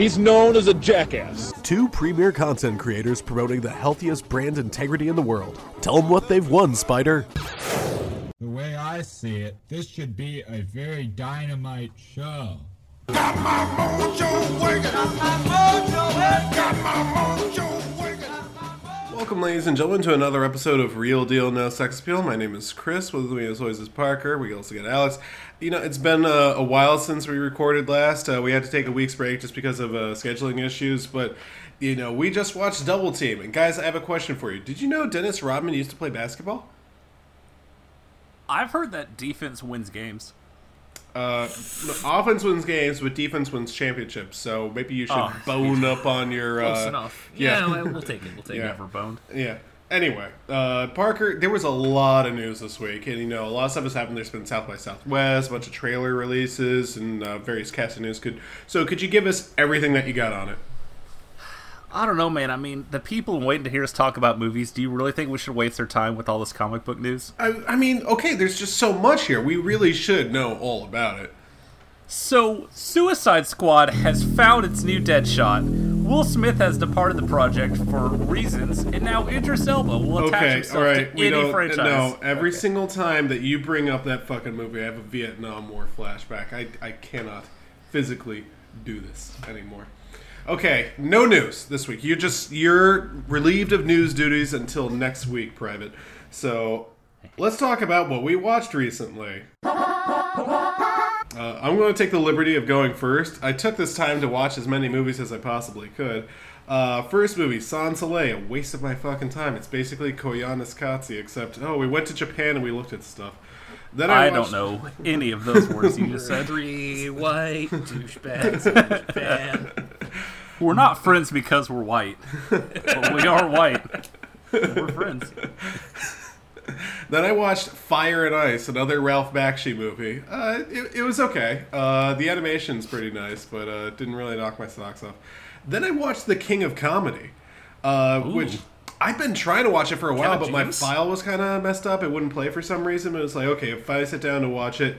he's known as a jackass. two premier content creators promoting the healthiest brand integrity in the world. Tell them what they've won, Spider. The way I see it, this should be a very dynamite show. Welcome, ladies and gentlemen, to another episode of Real Deal No Sex Appeal. My name is Chris. With me, as always, is Parker. We also got Alex. You know, it's been uh, a while since we recorded last. Uh, we had to take a week's break just because of uh, scheduling issues, but you know, we just watched Double Team. And guys, I have a question for you. Did you know Dennis Rodman used to play basketball? I've heard that defense wins games. Uh, offense wins games, but defense wins championships. So maybe you should Oh. bone up on your. Close uh, enough. Yeah, Yeah, we'll take it. We'll take Yeah. it for boned. Yeah. Anyway, uh, Parker, there was a lot of news this week, and you know, a lot of stuff has happened. There's been South by Southwest, a bunch of trailer releases, and uh, various casting news. Could so could you give us everything that you got on it? I don't know, man. I mean, the people waiting to hear us talk about movies, do you really think we should waste their time with all this comic book news? I, I mean, okay, there's just so much here. We really should know all about it. So, Suicide Squad has found its new Deadshot. Will Smith has departed the project for reasons, and now Idris Elba will attach Okay, himself all right. to We any don't. franchise. No, every single time that you bring up that fucking movie, I have a Vietnam War flashback. I I cannot physically do this anymore. Okay, no news this week. You just you're relieved of news duties until next week, private. So let's talk about what we watched recently. Uh, I'm going to take the liberty of going first. I took this time to watch as many movies as I possibly could. Uh, first movie, Sans Soleil, a waste of my fucking time. It's basically Koyaanisqatsi, except, oh, we went to Japan and we looked at stuff. Then I, I watched- don't know any of those words you just said. Three white douchebags in Japan. We're not friends because we're white, but we are white. We're friends. Then I watched Fire and Ice, another Ralph Bakshi movie. Uh, it, it was okay. Uh, the animation's pretty nice, but uh, it didn't really knock my socks off. Then I watched The King of Comedy, uh, which I've been trying to watch it for a while, Kevin but my file was kind of messed up. It wouldn't play for some reason. But it's like, okay, if I sit down to watch it,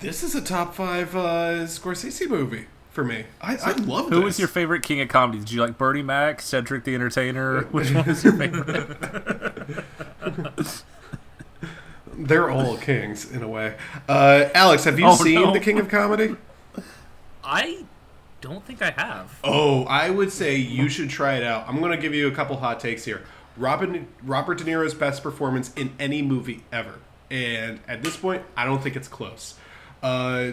this is a top five uh, Scorsese movie for me. I, I love Who this. was your favorite King of Comedy? Did you like Bernie Mac, Cedric the Entertainer? Which one was your favorite? They're all kings in a way. Uh, Alex, have you Oh, seen no. The King of Comedy? I don't think I have. Oh, I would say you should try it out. I'm going to give you a couple hot takes here. Robert Robert De Niro's best performance in any movie ever, and at this point, I don't think it's close. Uh,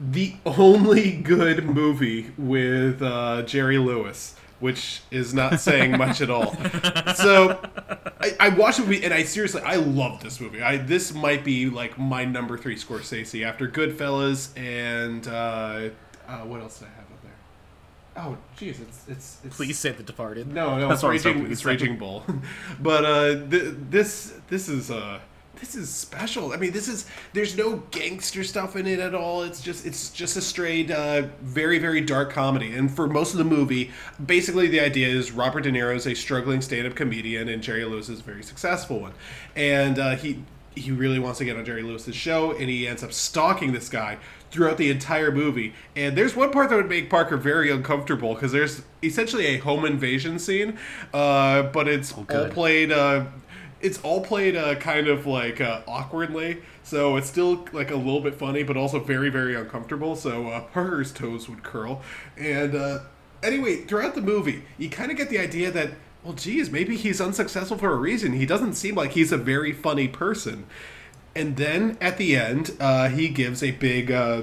the only good movie with uh, Jerry Lewis, which is not saying much at all. So I, I watched the movie and I seriously I love this movie. I this might be like my number three Scorsese after Goodfellas and uh, uh, what else did I have up there? Oh, jeez, it's it's it's. Please say The Departed. No, no, That's it's what I was raging. It's. Raging Bull, but uh, th- this this is uh this is special. I mean, this is there's no gangster stuff in it at all. It's just it's just a straight, uh, very very dark comedy. And for most of the movie, basically the idea is Robert De Niro is a struggling stand-up comedian, and Jerry Lewis is a very successful one, and uh, he he really wants to get on Jerry Lewis's show, and he ends up stalking this guy throughout the entire movie. And there's one part that would make Parker very uncomfortable because there's essentially a home invasion scene, uh, but it's all played. Uh, it's all played uh, kind of like uh, awkwardly, so it's still like a little bit funny, but also very, very uncomfortable. So uh, Parker's toes would curl. And uh, anyway, throughout the movie, you kind of get the idea that, well, geez, maybe he's unsuccessful for a reason. He doesn't seem like he's a very funny person. And then at the end, uh, he gives a big uh,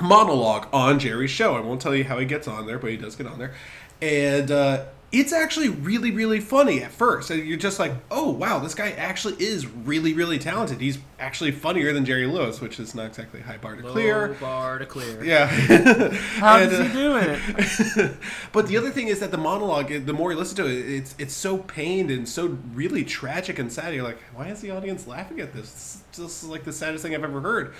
monologue on Jerry's show. I won't tell you how he gets on there, but he does get on there. And uh, it's actually really really funny at first and you're just like oh wow this guy actually is really really talented he's actually funnier than jerry lewis which is not exactly high bar to clear Low bar to clear. yeah How And, does uh, he do it? but the other thing is that the monologue, the more you listen to it, it's it's so pained and so really tragic and sad. You're like, why is the audience laughing at this? This is like the saddest thing I've ever heard.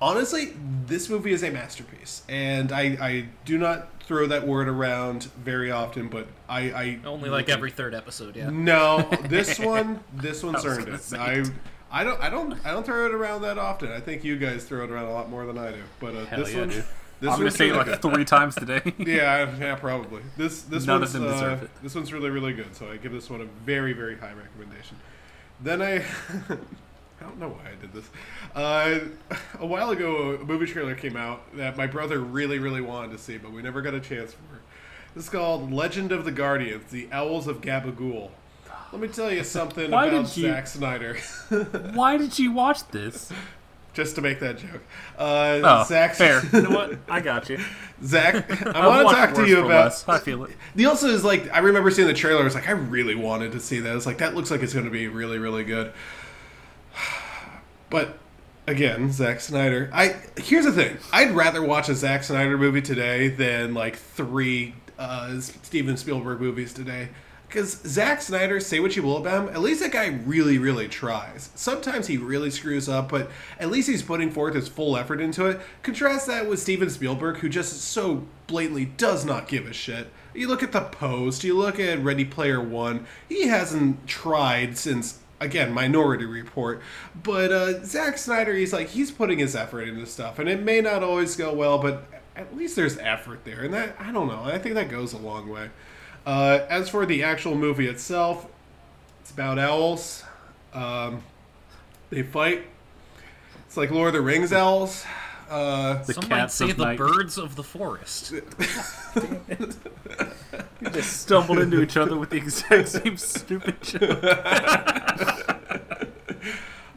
Honestly, this movie is a masterpiece, and I, I do not throw that word around very often, but I, I Only like every third episode, yeah. no, this one, this one's earned gonna it. I. I don't, I don't, I don't throw it around that often. I think you guys throw it around a lot more than I do. But uh, Hell this yeah, one, dude. this I'm gonna one's say it really like good. three times today. Yeah, yeah, probably. This this None one's of them uh, it. this one's really really good. So I give this one a very very high recommendation. Then I. I don't know why I did this. Uh, a while ago, a movie trailer came out that my brother really, really wanted to see, but we never got a chance for it. This is called Legend of the Guardians: The Owls of Gabagool. Let me tell you something Why about did you- Zack Snyder. Why did you watch this? Just to make that joke. Uh, Oh, Zack, fair. You know what? I got you. Zach, I want to talk to you about. less. I feel it. The also is like I remember seeing the trailer. I was like, I really wanted to see that. It's like that looks like it's going to be really, really good. But again, Zack Snyder. I here's the thing. I'd rather watch a Zack Snyder movie today than like three uh, Steven Spielberg movies today. Because Zack Snyder, say what you will about him, at least that guy really, really tries. Sometimes he really screws up, but at least he's putting forth his full effort into it. Contrast that with Steven Spielberg, who just so blatantly does not give a shit. You look at The Post, you look at Ready Player One, he hasn't tried since, again, Minority Report. But uh, Zack Snyder, he's like, he's putting his effort into stuff, and it may not always go well, but at least there's effort there. And that, I don't know, I think that goes a long way. Uh, as for the actual movie itself, it's about owls. Um, they fight. It's like Lord of the Rings owls. Uh, The Some might cats say of the night. birds of the forest. just stumbled into each other with the exact same stupid joke.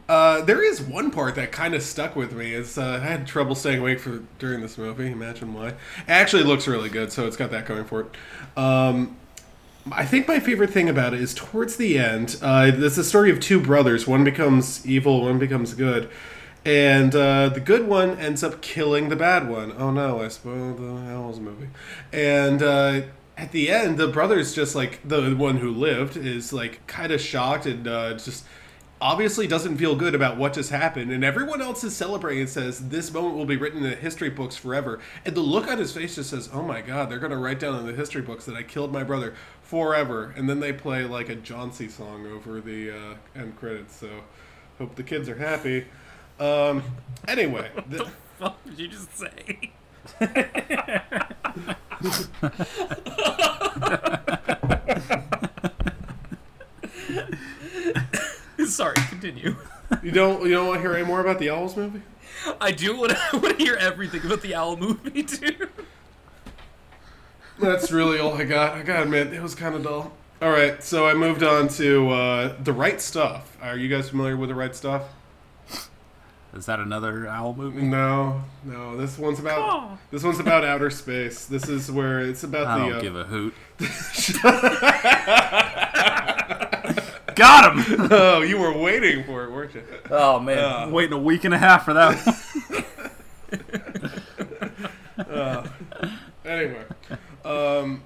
uh, there is one part that kind of stuck with me. Is uh, I had trouble staying awake for during this movie. Imagine why. It actually looks really good, so it's got that going for it. Um, I think my favorite thing about it is towards the end. Uh, there's a story of two brothers. One becomes evil, one becomes good, and uh, the good one ends up killing the bad one. Oh no! I spoiled the Owls movie. And uh, at the end, the brother's just like the one who lived is like kind of shocked and uh, just obviously doesn't feel good about what just happened and everyone else is celebrating and says this moment will be written in the history books forever and the look on his face just says oh my god they're going to write down in the history books that i killed my brother forever and then they play like a c song over the uh, end credits so hope the kids are happy um, anyway What did you just say? Sorry, continue. you don't you don't want to hear any more about the owls movie I do want to, want to hear everything about the owl movie too. That's really all I got. I gotta admit, it was kind of dull. All right, so I moved on to uh, the right stuff. Are you guys familiar with the right stuff? Is that another owl movie? No, no. This one's about this one's about outer space. This is where it's about I the. don't uh, give a hoot. Got him! oh, you were waiting for it, weren't you? Oh man, Uh. waiting a week and a half for that one. Anyway, um,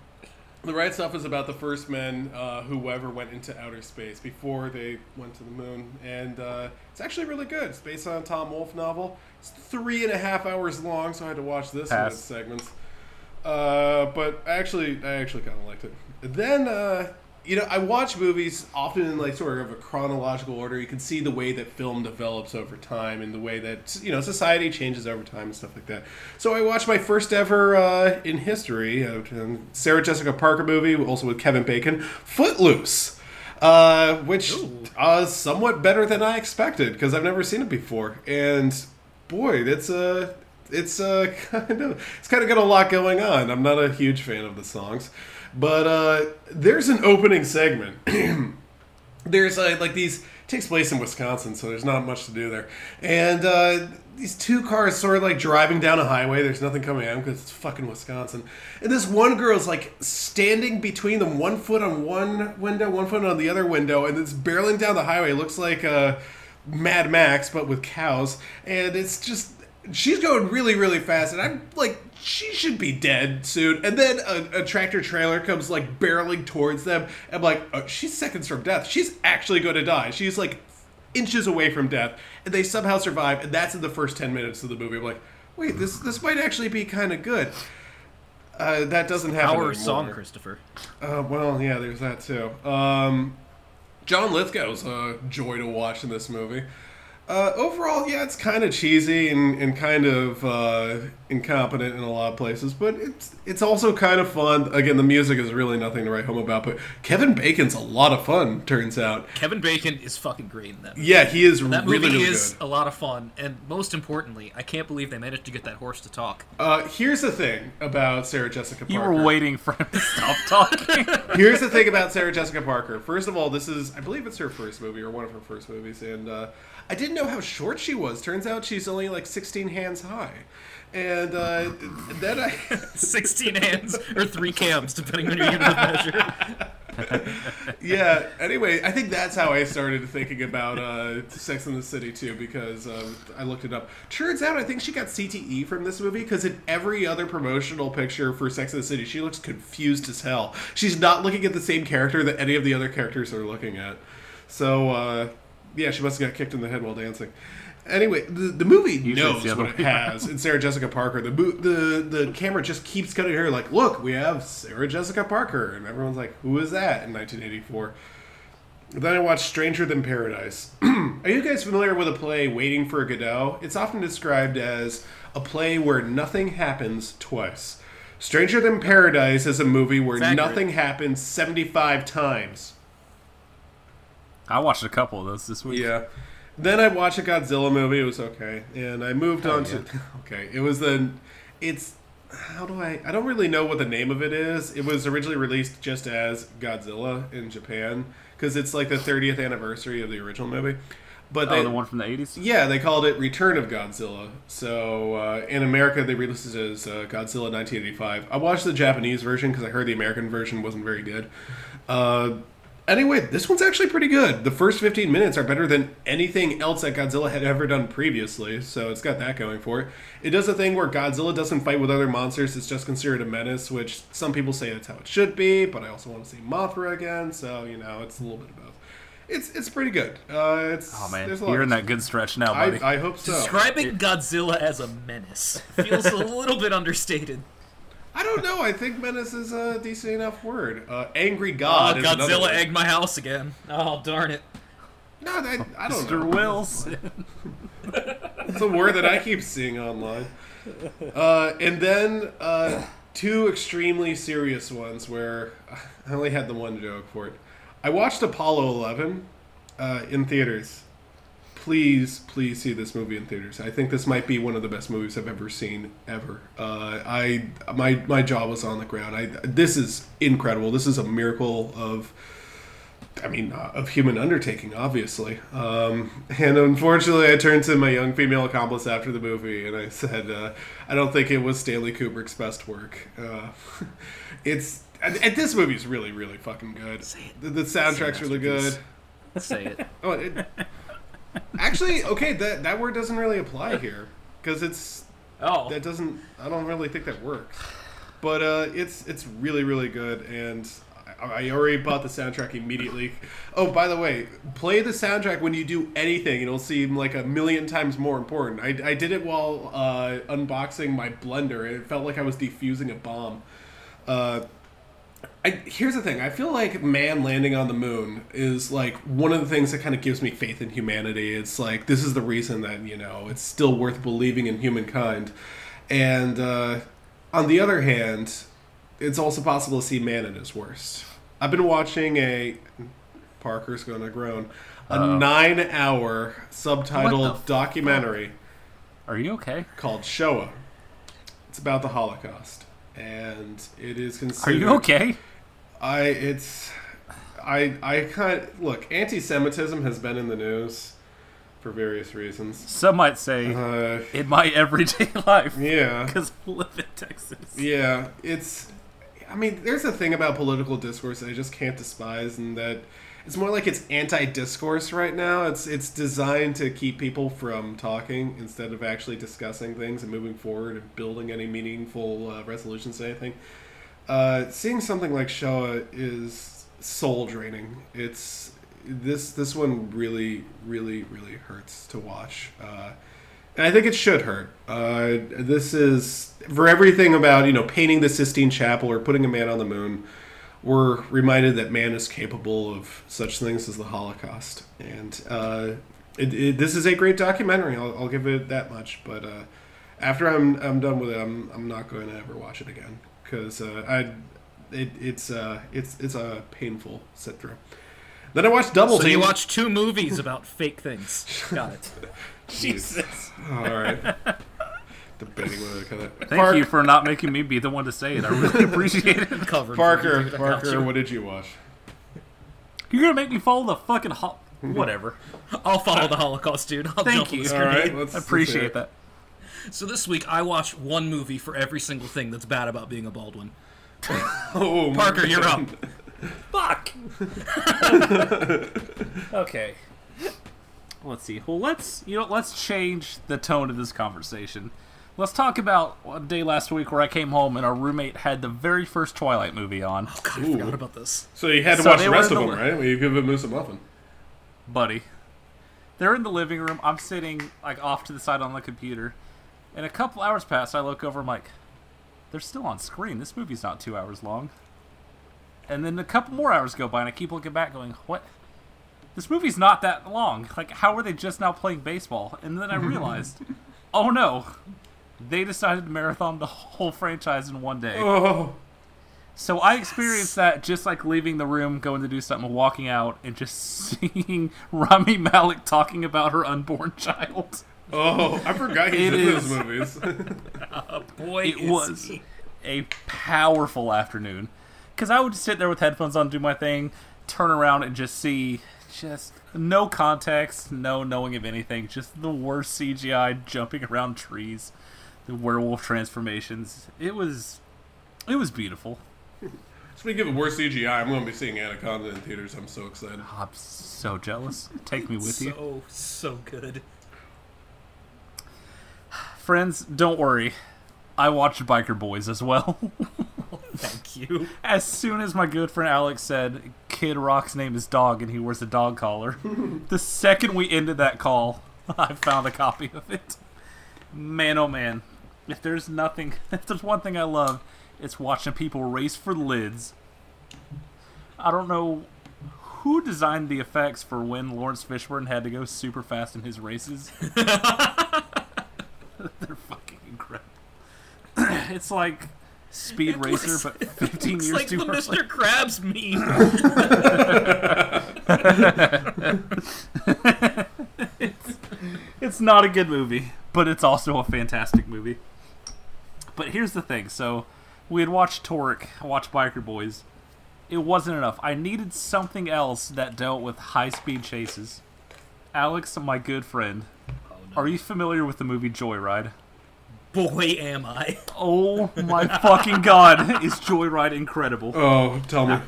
the right stuff is about the first men uh, who ever went into outer space before they went to the moon, and uh, it's actually really good. It's based on a Tom Wolfe novel. It's three and a half hours long, so I had to watch this in Pass. segments. Uh, but I actually, I actually kind of liked it. Then, uh, you know, I watch movies often in like sort of a chronological order. You can see the way that film develops over time and the way that you know society changes over time and stuff like that. So I watched my first ever uh, in history uh, Sarah Jessica Parker movie, also with Kevin Bacon, Footloose. Uh, which uh, somewhat better than I expected because I've never seen it before, and boy, it's a it's uh, kind of it's kind of got a lot going on. I'm not a huge fan of the songs, but uh, there's an opening segment there's uh, like these takes place in Wisconsin, so there's not much to do there. And uh, these two cars sort of like driving down a highway. There's nothing coming at them because it's fucking Wisconsin. And this one girl's like standing between them, one foot on one window, one foot on the other window, and it's barreling down the highway. It looks like uh, Mad Max, but with cows. And it's just she's going really, really fast, and I'm like, she should be dead soon. And then a, a tractor trailer comes like barreling towards them. I'm like, oh, she's seconds from death. She's actually going to die. She's like inches away from death, and they somehow survive. And that's in the first ten minutes of the movie. I'm like, wait, this this might actually be kind of good. Uh, that doesn't happen. Our anymore. song, Christopher. Uh, well, yeah, there's that too. Um, John Lithgow's a joy to watch in this movie. Uh, overall, yeah, it's kind of cheesy and, and kind of uh, incompetent in a lot of places, but it's it's also kind of fun. Again, the music is really nothing to write home about, but Kevin Bacon's a lot of fun. Turns out, Kevin Bacon is fucking great in that. Movie. yeah, he is That really movie really is good. a lot of fun, and most importantly, I can't believe they managed to get that horse to talk. Uh, here's the thing about Sarah Jessica Parker. You were waiting for him to stop talking. Here's the thing about Sarah Jessica Parker. First of all, this is I believe it's her first movie or one of her first movies, and uh, I didn't know how short she was. Turns out she's only like 16 hands high, and uh, then I 16 hands or three cams, depending on your unit of measure. yeah. Anyway, I think that's how I started thinking about uh, Sex in the City too, because um, I looked it up. Turns out, I think she got CTE from this movie because in every other promotional picture for Sex in the City, she looks confused as hell. She's not looking at the same character that any of the other characters are looking at. So, uh, yeah, she must have got kicked in the head while dancing. Anyway, the, the movie Usually it's knows the what it has And Sarah Jessica Parker. The, mo- the the camera just keeps cutting her like, look, we have Sarah Jessica Parker, and everyone's like, who is that in 1984? Then I watched Stranger Than Paradise. Are you guys familiar with a play Waiting for Godot? It's often described as a play where nothing happens twice. Stranger Than Paradise is a movie where nothing happens 75 times. I watched a couple of those this week. Yeah. Then I watched a Godzilla movie. It was okay, and I moved Oh, on to okay. It was the it's how do I I don't really know what the name of it is. It was originally released just as Godzilla in Japan because it's like the 30th anniversary of the original movie. But Oh, the one from the 80s? yeah, they called it Return of Godzilla. So uh, in America, they released it as uh, Godzilla 1985. I watched the Japanese version because I heard the American version wasn't very good. Uh, anyway, this one's actually pretty good. The first 15 minutes are better than anything else that Godzilla had ever done previously, so it's got that going for it. It does a thing where Godzilla doesn't fight with other monsters, it's just considered a menace, which some people say that's how it should be, but I also want to see Mothra again, so, you know, it's a little bit of both. It's, it's pretty good. Uh, it's, Oh, man. there's a lot You're in that good stretch now, buddy. I, I hope so. Describing Godzilla as a menace feels a little bit understated. I don't know. I think menace is a decent enough word. Uh, angry God. Oh, Godzilla word. egged my house again. Oh, darn it. No, that, I don't Mr. know. Wills. It's a word that I keep seeing online. Uh, and then uh, two extremely serious ones where I only had the one joke for it. I watched Apollo 11 uh, in theaters. Please, please see this movie in theaters. I think this might be one of the best movies I've ever seen ever. Uh, I my my jaw was on the ground. I this is incredible. This is a miracle of I mean, uh, of human undertaking, obviously. Um, and unfortunately, I turned to my young female accomplice after the movie, and I said, uh, "I don't think it was Stanley Kubrick's best work. Uh, it's and, this movie's really, really fucking good. The, the soundtrack's really good. Say it. Oh, it, actually, okay, that that word doesn't really apply here because it's Oh, that doesn't. I don't really think that works. But uh, it's it's really really good, and I, I already bought the soundtrack immediately. Oh, by the way, play the soundtrack when you do anything; it'll seem like a million times more important. I, I did it while uh, unboxing my blender, and it felt like I was defusing a bomb. Uh, I, here's the thing. I feel like man landing on the moon is like one of the things that kind of gives me faith in humanity. It's like this is the reason that you know it's still worth believing in humankind. And uh, on the other hand, it's also possible to see man at his worst. I've been watching a Parker's gonna groan a nine-hour subtitled fuck? documentary Are you okay? called Shoah. It's about the Holocaust, and it is considered. Are you okay? I it's I I kind of, look. Anti-Semitism has been in the news for various reasons. Some might say Uh, in my everyday life. yeah, Because I live in Texas. yeah. It's. I mean, there's a thing about political discourse that I just can't despise, and that it's more like it's anti-discourse right now. It's it's designed to keep people from talking instead of actually discussing things and moving forward and building any meaningful uh, resolutions to anything. Uh, seeing something like Shoah is soul draining. It's this this one really really really hurts to watch. Uh, and I think it should hurt. Uh, this is for everything about you know painting the Sistine Chapel or putting a man on the moon. We're reminded that man is capable of such things as the Holocaust, and uh, it, it, this is a great documentary. I'll, I'll give it that much. But uh, after I'm I'm done with it, I'm, I'm not going to ever watch it again because uh, I it, it's uh, it's it's a painful sit through. Then I watched Double So Team. you watch two movies about fake things. Got it. Jesus. All right. Debating whether to cut it. Thank Park- you for not making me be the one to say it. I really appreciate it. Covered. Parker, Dude, Parker, what did you watch? You're gonna make me follow the fucking ho- whatever. I'll follow the Holocaust, dude. I'll Thank jump you. this All grenade. right, let's I let's appreciate that. So this week I watched one movie for every single thing that's bad about being a Baldwin. Oh, Parker, you're up. Fuck. okay. Let's see. Well, let's you know let's change the tone of this conversation. Let's talk about a day last week where I came home and our roommate had the very first Twilight movie on. Oh God, I forgot about this. So you had to So watch the rest of the them, li- right? Well, you give a moose a muffin. buddy. They're in the living room. I'm sitting like off to the side on the computer, and a couple hours pass. I look over. I'm like, they're still on screen. This movie's not two hours long. And then a couple more hours go by, and I keep looking back, going, what? This movie's not that long. Like, how are they just now playing baseball? And then I realized, oh no, they decided to marathon the whole franchise in one day. Oh, So I experienced that just like leaving the room, going to do something, walking out, and just seeing Rami Malek talking about her unborn child. oh, I forgot he It did those is. movies. Oh, boy, It is was he. a powerful afternoon. Because I would just sit there with headphones on, do my thing, turn around, and just see just no context, no knowing of anything, just the worst CGI jumping around trees, the werewolf transformations. It was, it was beautiful. Speaking of worse CGI, I'm going to be seeing Anaconda in theaters. I'm so excited. I'm so jealous. Take me with you. So so good. Friends, don't worry. I watched Biker Boyz as well. Thank you. as soon as my good friend Alex said Kid Rock's name is Dog and he wears a dog collar, the second we ended that call, I found a copy of it. Man, oh man. If there's nothing, if there's one thing I love, it's watching people race for lids. I don't know who designed the effects for when Laurence Fishburne had to go super fast in his races. They're fucking incredible. it's like Speed Racer, looks- but 15 It's years like too the early. Mr. Krabs meme. It's not a good movie, but it's also a fantastic movie. But here's the thing: so we had watched Torque, watched Biker Boyz. It wasn't enough. I needed something else that dealt with high-speed chases. Alex, my good friend, oh, are you familiar with the movie Joyride? Boy, am I. Oh my fucking god, is Joyride incredible? Oh, tell me.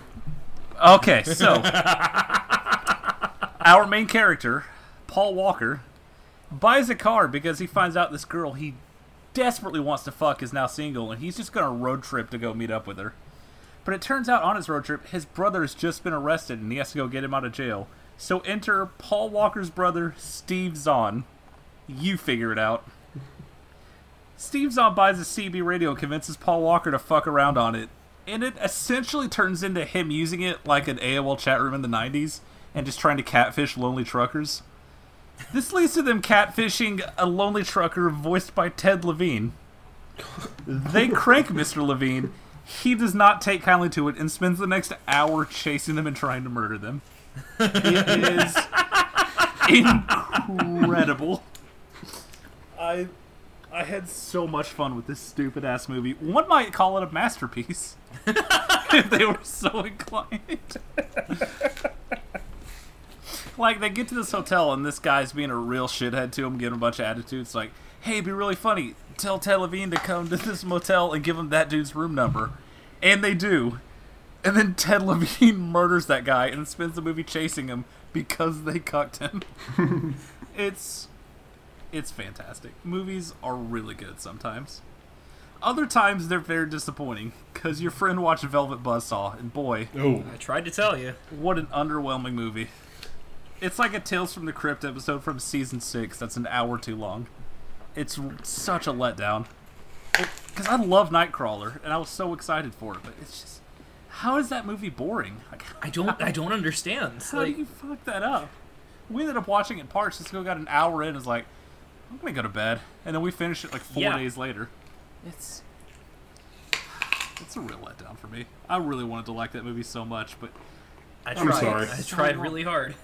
Okay, so our main character, Paul Walker, buys a car because he finds out this girl he desperately wants to fuck is now single, and he's just gonna road trip to go meet up with her. But it turns out on his road trip, his brother's just been arrested, and he has to go get him out of jail. So enter Paul Walker's brother, Steve Zahn. You figure it out. Steve Zahn buys a CB radio and convinces Paul Walker to fuck around on it. And it essentially turns into him using it like an AOL chat room in the 90s and just trying to catfish lonely truckers. This leads to them catfishing a lonely trucker voiced by Ted Levine. They crank Mr. Levine. He does not take kindly to it and spends the next hour chasing them and trying to murder them. It is incredible. I I had so much fun with this stupid ass movie. One might call it a masterpiece. if they were so inclined. Like they get to this hotel and this guy's being a real shithead to him, giving a bunch of attitudes. Like, hey, it'd be really funny. Tell Ted Levine to come to this motel and give him that dude's room number, and they do. And then Ted Levine murders that guy and spends the movie chasing him because they cucked him. it's it's fantastic. Movies are really good sometimes. Other times they're very disappointing because your friend watched Velvet Buzzsaw and boy, Oh, I tried to tell you. what an underwhelming movie. It's like a Tales from the Crypt episode from season six that's an hour too long. It's such a letdown. Because I love Nightcrawler and I was so excited for it, but it's just how is that movie boring? Like, I don't. I don't understand. how Like, do you fuck that up? We ended up watching it in parts. Just go got an hour in. Is like, I'm gonna go to bed, and then we finished it like four Yeah. days later. It's it's a real letdown for me. I really wanted to like that movie so much, but I I'm sorry. I tried really hard.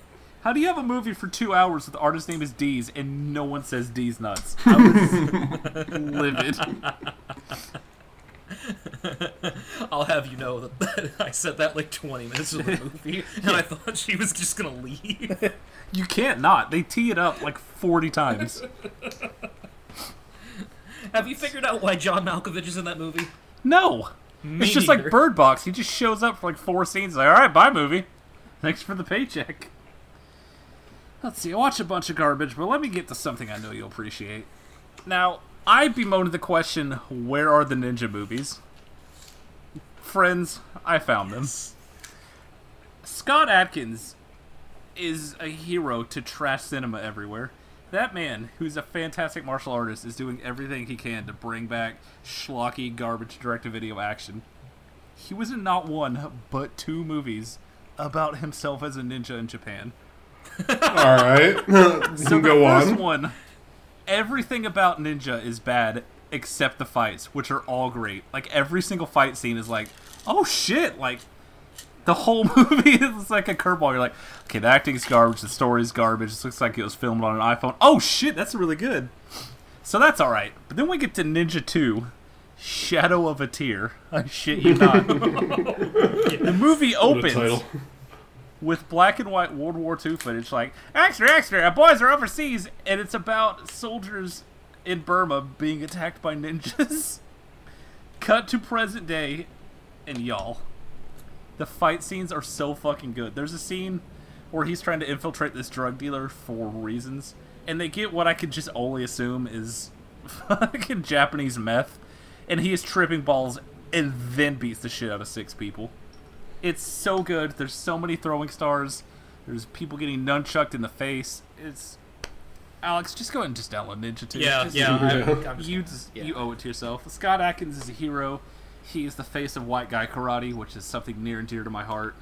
How do you have a movie for two hours with the artist's name is Dease and no one says D's nuts? I was livid. I'll have you know that I said that like 20 minutes of the movie, and I thought she was just gonna leave. You can't not. They tee it up like 40 times. Have you figured out why John Malkovich is in that movie? No. Me it's just like. Bird Box. He just shows up for like four scenes. Like, all right, bye, movie. Thanks for the paycheck. Let's see. I watch a bunch of garbage, but let me get to something I know you'll appreciate. Now, I bemoaned the question, "Where are the ninja movies?" Friends, I found them. Scott Adkins is a hero to trash cinema everywhere. That man, who's a fantastic martial artist, is doing everything he can to bring back schlocky garbage direct-to-video action. He was in not one, but two movies about himself as a ninja in Japan. All right. So Go the first on. one, everything about ninja is bad except the fights, which are all great. Like every single fight scene is like, oh shit! Like the whole movie is like a curveball. You're like, okay, the acting's garbage, the story's garbage. This looks like it was filmed on an iPhone. Oh shit, that's really good. So that's all right. But then we get to Ninja Two. Shadow of a Tear. I shit you not. the movie What a opens title. With black and white World War II footage, like extra, extra, our boys are overseas, and it's about soldiers in Burma being attacked by ninjas. Cut to present day, and y'all, the fight scenes are so fucking good. There's a scene where he's trying to infiltrate this drug dealer for reasons, and they get what I could just only assume is fucking Japanese meth, and he is tripping balls and then beats the shit out of six people. It's so good. There's so many throwing stars. There's people getting nunchucked in the face. It's Alex, just go ahead and just download Ninja 2. Yeah, Just- yeah. I'm you just, yeah. you owe it to yourself. Scott Adkins is a hero. He is the face of white guy karate, which is something near and dear to my heart.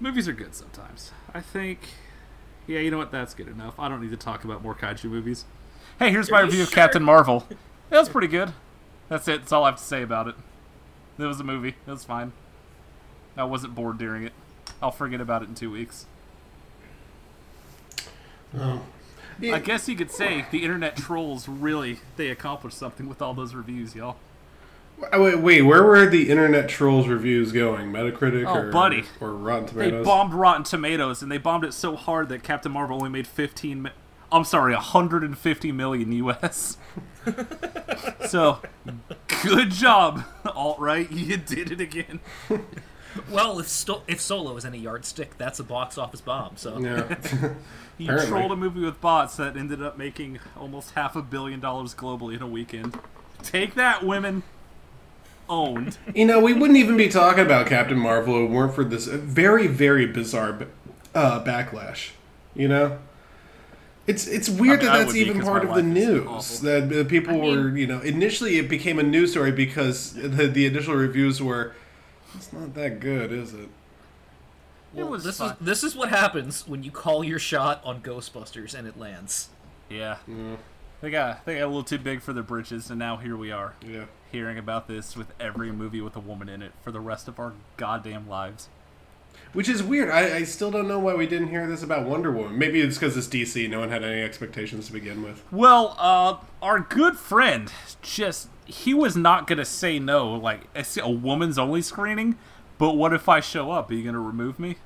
Movies are good sometimes. I think. Yeah, you know what? That's good enough. I don't need to talk about more kaiju movies. Hey, here's my review of? Captain Marvel. That was pretty good. That's it. That's all I have to say about it. It was a movie. It was fine. I wasn't bored during it. I'll forget about it in two weeks. I guess you could say the internet trolls really they accomplished something with all those reviews, y'all. Wait, wait, where were the internet trolls reviews going? Metacritic Oh, or, buddy. or Rotten Tomatoes? They bombed Rotten Tomatoes, and they bombed it so hard that Captain Marvel only made 15. Mi- I'm sorry, 150 million US. so, good job, alt right. You did it again. well, if Sto- if Solo is any yardstick, that's a box office bomb. So yeah. You Apparently. trolled a movie with bots that ended up making almost half a billion dollars globally in a weekend. Take that, women. Owned. You know, we wouldn't even be talking about Captain Marvel if it weren't for this very, very bizarre uh, backlash. You know, it's it's weird I mean, that I that's even be part of the news. That uh, people I mean- were, you know, initially it became a news story because the, the initial reviews were, "It's not that good, is it?" It was this fine. is this is what happens when you call your shot on Ghostbusters and it lands. Yeah. They got they got a little too big for their britches, and now here we are, Yeah. hearing about this with every movie with a woman in it for the rest of our goddamn lives. Which is weird. I, I still don't know why we didn't hear this about Wonder Woman. Maybe it's because it's DC. No one had any expectations to begin with. Well, uh, our good friend just he was not gonna say no. Like it's a woman's only screening, but what if I show up? Are you gonna remove me?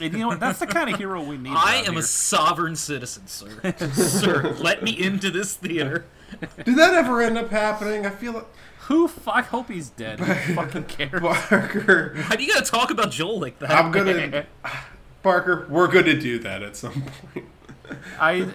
And you know what? That's the kind of hero we need. I am here. a sovereign citizen, sir. sir, let me into this theater. Did that ever end up happening? I feel like Who? fuck? hope he's dead. Who fucking cares? Parker. Why do you gotta talk about Joel like that? I'm gonna Parker. We're to do that at some point. I.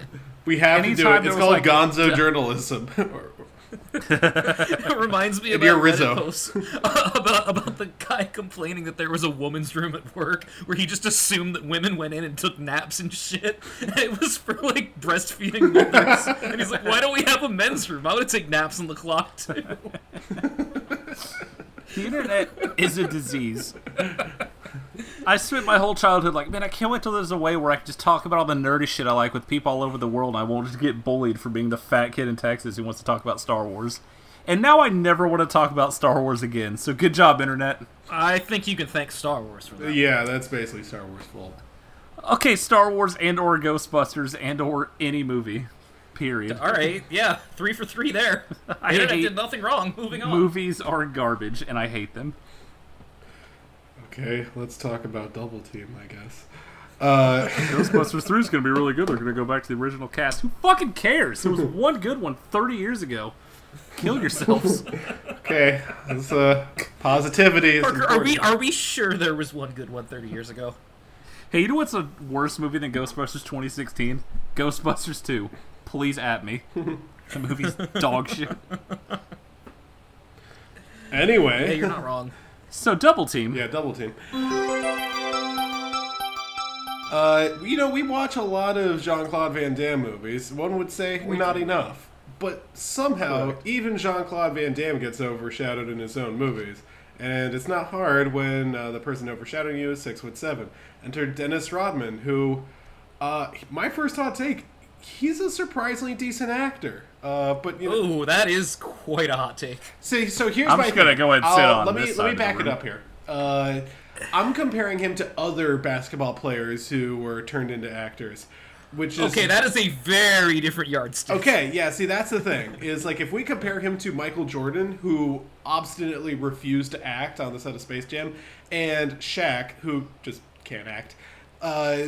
We have to do it. It's called like, Gonzo journalism. It reminds me And about Rizzo. posts about about the guy complaining that there was a woman's room at work where he just assumed that women went in and took naps and shit. And it was for like breastfeeding mothers. and he's like, "Why don't we have a men's room? I would take naps on the clock too." The internet is a disease. I spent my whole childhood like, man, I can't wait till there's a way where I can just talk about all the nerdy shit I like with people all over the world. And I won't just get bullied for being the fat kid in Texas who wants to talk about Star Wars. And now I never want to talk about Star Wars again. So good job, internet. I think you can thank Star Wars for that. yeah, that's basically Star Wars' fault. Okay, Star Wars and or Ghostbusters and or any movie. Period. All right, yeah, three for three there. I internet hate did nothing wrong. Moving on. Movies are garbage, and I hate them. Okay, let's talk about Double Team, I guess. Uh, Ghostbusters 3 is going to be really good. They're going to go back to the original cast. Who fucking cares? There was one good one 30 years ago. Kill yourselves. okay, this uh, positivity is Parker, are we are we sure there was one good one 30 years ago? hey, you know what's a worse movie than Ghostbusters 2016? Ghostbusters 2. Please at me. The movie's dog shit. Anyway, Hey, you're not wrong. So, Double Team. Yeah, double team. Uh, you know, we watch a lot of Jean Claude Van Damme movies. One would say not enough. But somehow, even Jean Claude Van Damme gets overshadowed in his own movies. And it's not hard when uh, the person overshadowing you is six foot seven. Enter Dennis Rodman, who, uh, my first hot take, he's a surprisingly decent actor. Uh, but you know, Ooh, that is quite a hot take. See, so here's I'm my just gonna thing. go ahead and sit I'll- on let me this let side me of back it room. up here. Uh, I'm comparing him to other basketball players who were turned into actors, which is Okay, that is a very different yardstick. Okay, yeah, see that's the thing. Is like if we compare him to Michael Jordan, who obstinately refused to act on the set of Space Jam, and Shaq, who just can't act. Uh,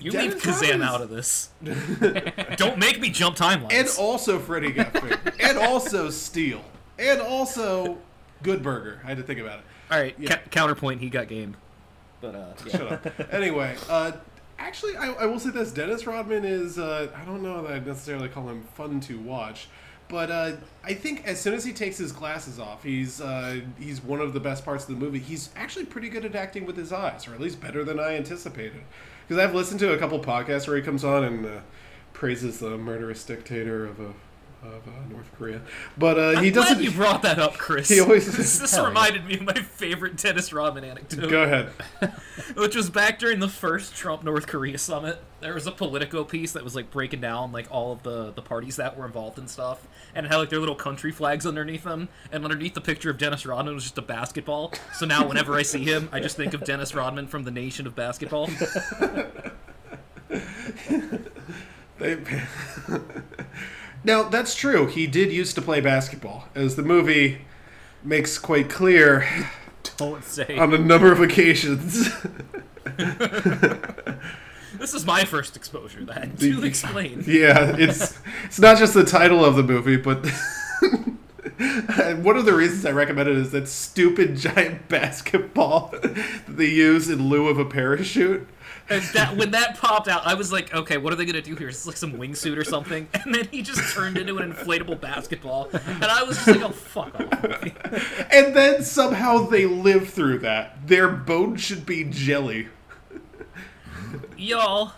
You Dennis leave Kazam Rodman's- out of this. Don't make me jump timelines. and also Freddie Guthrie, and also Steel. and also Good Burger. I had to think about it. All right, Yeah. ca- counterpoint. He got game. But uh, yeah. Shut up. Anyway, uh, actually, I, I will say this: Dennis Rodman is. Uh, I don't know that I necessarily call him fun to watch, but uh, I think as soon as he takes his glasses off, he's uh, he's one of the best parts of the movie. He's actually pretty good at acting with his eyes, or at least better than I anticipated. Because I've listened to a couple podcasts where he comes on and uh, praises the murderous dictator of a. Of uh, North Korea, but uh, I'm he doesn't. glad you brought that up, Chris. He always- this, this reminded me of my favorite Dennis Rodman anecdote. Go ahead. which was back during the first Trump North Korea summit. There was a Politico piece that was like breaking down like all of the the parties that were involved and stuff, and it had like their little country flags underneath them, and underneath the picture of Dennis Rodman was just a basketball. So now whenever I see him, I just think of Dennis Rodman from the nation of basketball. They, now that's true. He did used to play basketball, as the movie makes quite clear Don't say. on a number of occasions. This is my first exposure. That to explain. yeah, it's it's not just the title of the movie, but one of the reasons I recommend it is that stupid giant basketball that they use in lieu of a parachute. And that when that popped out, I was like, okay, what are they gonna do here? Is this like some wingsuit or something? And then he just turned into an inflatable basketball, and I was just like, oh fuck off. And then somehow they live through that. Their bones should be jelly. Y'all,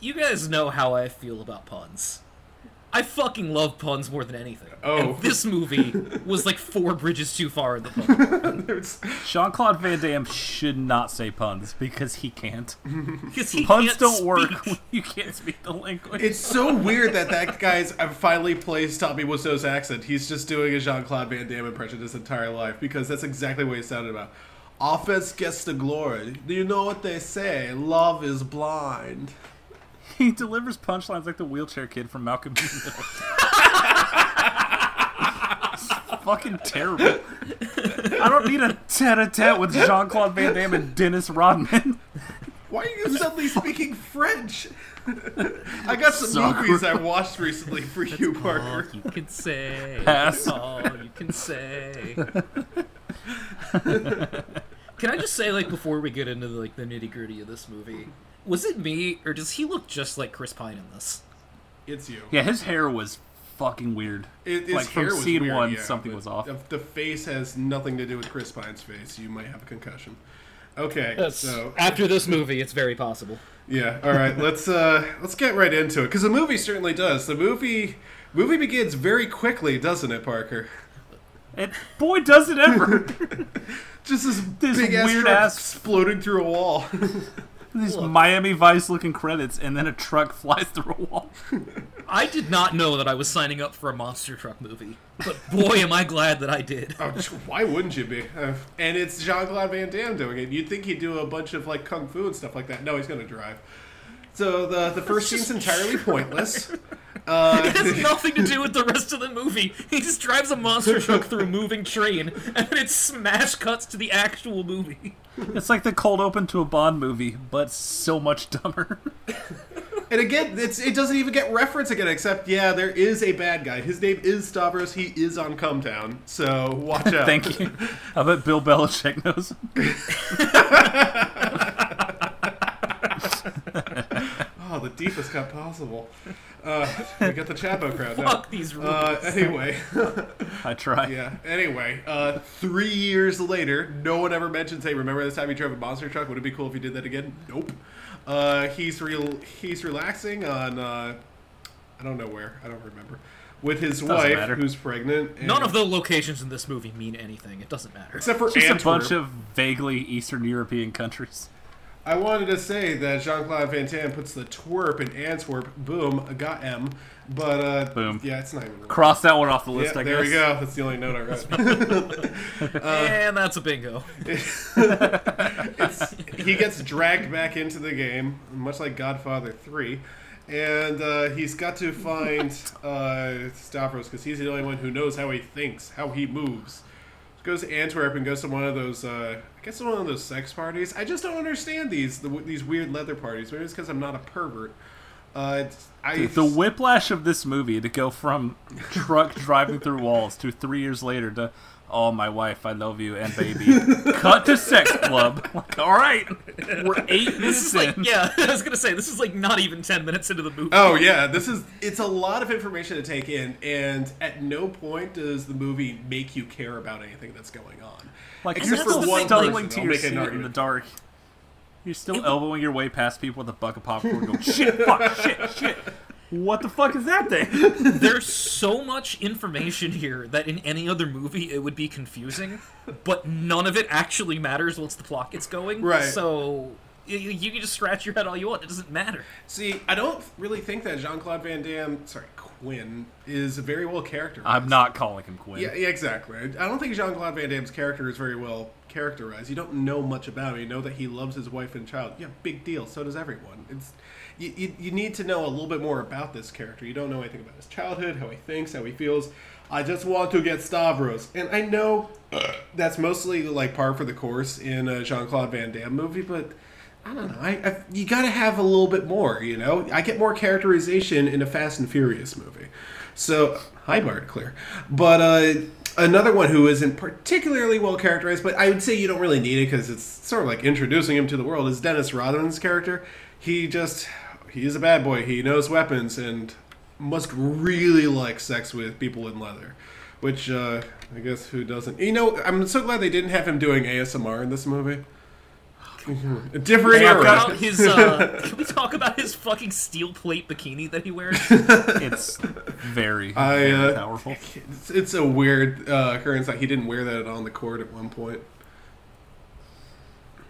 you guys know how I feel about puns. I fucking love puns more than anything. Oh. And this movie was like four bridges too far in the pun. There's- Jean Claude Van Damme should not say puns because he can't. Because he Puns can't don't work when you can't speak the language. It's so weird that that guy's uh, finally plays Tommy Wiseau's accent. He's just doing a Jean Claude Van Damme impression his entire life because that's exactly what he sounded about. Offense gets the glory. Do you know what they say? Love is blind. He delivers punchlines like the wheelchair kid from Malcolm in the Middle. Fucking terrible. I don't need a tete-a-tete with Jean Claude Van Damme and Dennis Rodman. Why are you suddenly speaking French? I got some So movies I watched recently for you, All Parker. you can say. Pass. That's all you can say. can I just say, like, before we get into like the nitty gritty of this movie, was it me or does he look just like Chris Pine in this? It's you. Yeah, his hair was fucking weird. It, his like hair from scene weird, one, yeah, something was off. The, the face has nothing to do with Chris Pine's face. You might have a concussion. Okay, That's so after this movie, it's very possible. yeah, all right. Let's uh let's get right into it because the movie certainly does. The movie movie begins very quickly, doesn't it, Parker? And boy, does it ever! Just this, This big ass weird truck ass- exploding through a wall. These Miami Vice looking credits, and then a truck flies through a wall. I did not know that I was signing up for a monster truck movie, but boy, am I glad that I did. Oh, why wouldn't you be? Uh, and it's Jean Claude Van Damme doing it. You'd think he'd do a bunch of like kung fu and stuff like that. No, he's gonna drive. So the the first scene's entirely pointless. Uh, It has nothing to do with the rest of the movie. He just drives a monster truck through a moving train, and then it smash cuts to the actual movie. It's like the cold open to a Bond movie, but so much dumber. And again, it's it doesn't even get reference again, except yeah, there is a bad guy. His name is Stavros. He is on Cumtown, so watch out. Thank you. I bet Bill Belichick knows. Oh, the deepest cut possible. Uh, we got the Chapo crowd. now. Fuck these rules. Uh, anyway, I try. yeah. Anyway, uh, three years later, no one ever mentions, "Hey, remember this time you drove a monster truck? Would it be cool if you did that again?" Nope. Uh, he's real. He's relaxing on. Uh, I don't know where. I don't remember. With his wife, matter. who's pregnant. and- None of the locations in this movie mean anything. It doesn't matter. except for Just Antwerp. a bunch of vaguely Eastern European countries. I wanted to say that Jean Claude Van Damme puts the twerp in Antwerp. Boom, got M. But uh, Boom. Yeah, it's not even. Real. Cross that one off the Yeah, list, I there guess. we go. That's the only note I wrote. and that's a bingo. he gets dragged back into the game, much like Godfather 3. And uh, he's got to find uh, Stavros because he's the only one who knows how he thinks, how he moves. Goes to Antwerp and goes to one of those, I guess it's one of those sex parties. I just don't understand these the, these weird leather parties. Maybe it's because I'm not a pervert. Uh, it's, I The whiplash of this movie to go from truck driving through walls to three years later to oh my wife, I love you and baby. Cut to sex club. Like, all right, we're eight This minutes is like, in. yeah, I was gonna say, this is like not even 10 minutes into the movie. Oh yeah, this is it's a lot of information to take in, and at no point does the movie make you care about anything that's going on. Like Except you're still stumbling person, to I'll your make an seat in the dark. You're still elbowing your way past people with a bucket of popcorn. Going shit, fuck, shit, shit. What the fuck is that thing? There's so much information here that in any other movie it would be confusing, but none of it actually matters once the plot gets going. Right. So you, you can just scratch your head all you want. It doesn't matter. See, I don't really think that Jean Claude Van Damme, sorry, Quinn, is very well characterized. I'm not calling him Quinn. Yeah, yeah, exactly. I don't think Jean Claude Van Damme's character is very well characterized. You don't know much about him. You know that he loves his wife and child. Yeah, big deal. So does everyone. It's you, you, you need to know a little bit more about this character. You don't know anything about his childhood, how he thinks, how he feels. I just want to get Stavros, and I know that's mostly like par for the course in a Jean Claude Van Damme movie, but. I don't know. I, I you got to have a little bit more, you know. I get more characterization in a Fast and Furious movie. So, hi, Bart Clear. But uh, another one who isn't particularly well characterized, but I would say you don't really need it because it's sort of like introducing him to the world, is Dennis Rodman's character. He just, he's a bad boy. He knows weapons and must really like sex with people in leather. Which, uh, I guess, who doesn't? You know, I'm so glad they didn't have him doing ASMR in this movie. A different era. About his, uh, can we talk about his fucking steel plate bikini that he wears? It's very, I, very uh, powerful. It's, it's a weird uh, occurrence that he didn't wear that on the court at one point.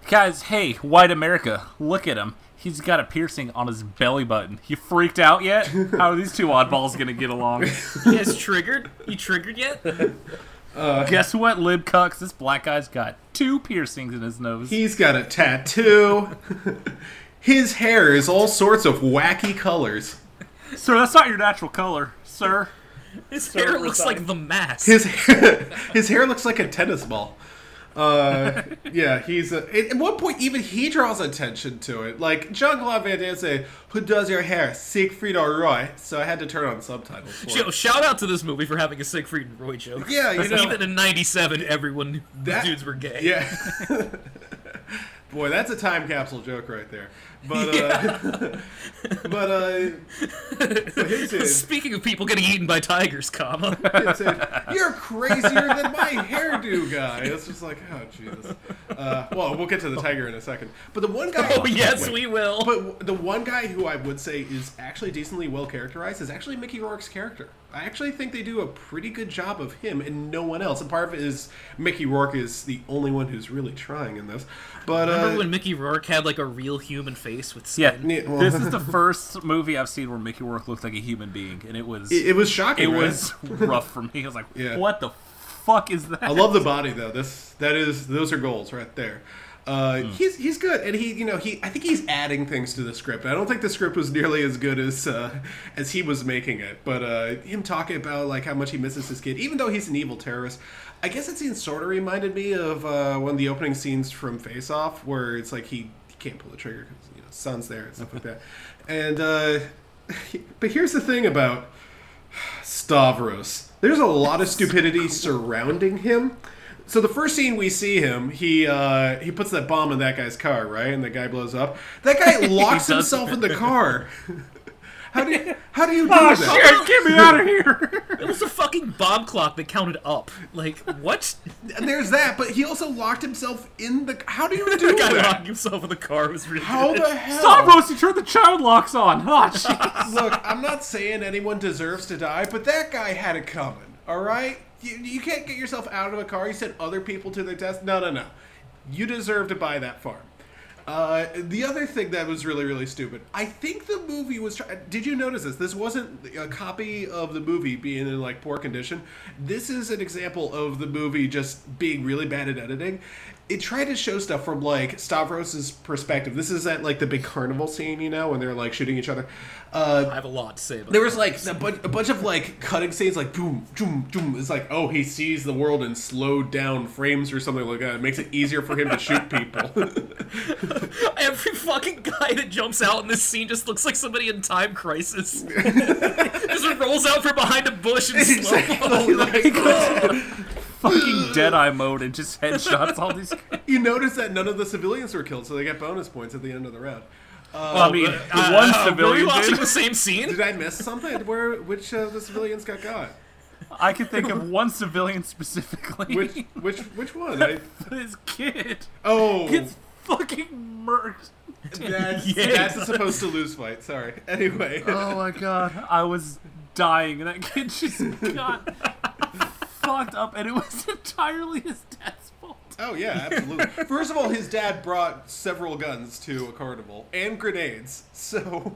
Guys, hey, white America, look at him. He's got a piercing on his belly button. You freaked out yet? How are these two oddballs gonna get along? he has triggered. You triggered yet? Uh, Guess what, lib cucks? This black guy's got two piercings in his nose. He's got a tattoo. His hair is all sorts of wacky colors. Sir, that's not your natural color, sir. His hair looks like the mask. His hair, his hair looks like a tennis ball. Uh, yeah, he's a, at one point even he draws attention to it. Like Jean Claude Van Damme say, "Who does your hair? Siegfried or Roy?" So I had to turn on subtitles. For Yo, it. shout out to this movie for having a Siegfried and Roy joke. Yeah, you know- even in '97, everyone knew That- dudes were gay. Yeah. Boy, that's a time capsule joke right there. But uh, but uh, but his is- Speaking of people getting eaten by tigers, comma. You're crazier than my hairdo guy. It's just like, oh Jesus. Uh, well, we'll get to the tiger in a second. But the one guy. Oh yes, we will. But the one guy who I would say is actually decently well characterized is actually Mickey Rourke's character. I actually think they do a pretty good job of him and no one else. And part of it is Mickey Rourke is the only one who's really trying in this. But Remember uh, when Mickey Rourke had like a real human face with Yeah, skin? Yeah, well- this is the first movie I've seen where Mickey Rourke looked like a human being, and it was it, it was shocking. it right? was rough for me. I was like, Yeah. what the fuck is that? I love the body though. This that is those are goals right there. Uh, Hmm. He's he's good, and he you know he I think he's adding things to the script. I don't think the script was nearly as good as uh, as he was making it. But uh, him talking about like how much he misses his kid, even though he's an evil terrorist. I guess that scene sort of reminded me of uh, one of the opening scenes from Face Off, where it's like he, he can't pull the trigger because you know son's there and stuff like that. And uh, but here's the thing about Stavros. There's a lot of stupidity surrounding him. So the first scene we see him, he uh, he puts that bomb in that guy's car, right? And the guy blows up. That guy locks himself in the car. How do you, how do you do Oh that? shit! Get me out of here! It was a fucking bomb clock that counted up. Like what? And there's that, but he also locked himself in the. How do you do The guy that? locked himself in the car was really How good. the hell? Stop, Roasty! Turn the child locks on. Oh. Look, I'm not saying anyone deserves to die, but that guy had it coming. All right, you, you can't get yourself out of a car. You sent other people to their death. No, no, no. You deserve to buy that farm. Uh, the other thing that was really, really stupid. I think the movie was. Try- Did you notice this? This wasn't a copy of the movie being in like poor condition. This is an example of the movie just being really bad at editing. It tried to show stuff from like Stavros's perspective. This is at like the big carnival scene, you know, when they're like shooting each other. Uh, I have a lot to say about it. there was like a, bu- a bunch of like cutting scenes, like boom, boom, boom. It's like, oh, he sees the world in slowed down frames or something like that. It makes it easier for him to shoot people. Every fucking guy that jumps out in this scene just looks like somebody in time crisis. just rolls out from behind a bush and slow Exactly, like, Fucking Deadeye mode and just headshots all these. you notice that none of the civilians were killed, so they get bonus points at the end of the round. Well, I mean, the Uh, one uh, Were we civilian watching did. the same scene? Did I miss something? Where which of the civilians got got? I can think of one civilian specifically. Which which which one? I, His kid oh, gets fucking murked. that's, Yes. that's supposed to lose fight. Sorry. Anyway. Oh my god, I was dying, and that kid just got fucked up, and it was entirely his dad's fault. Oh yeah, absolutely. First of all, his dad brought several guns to a carnival and grenades. So,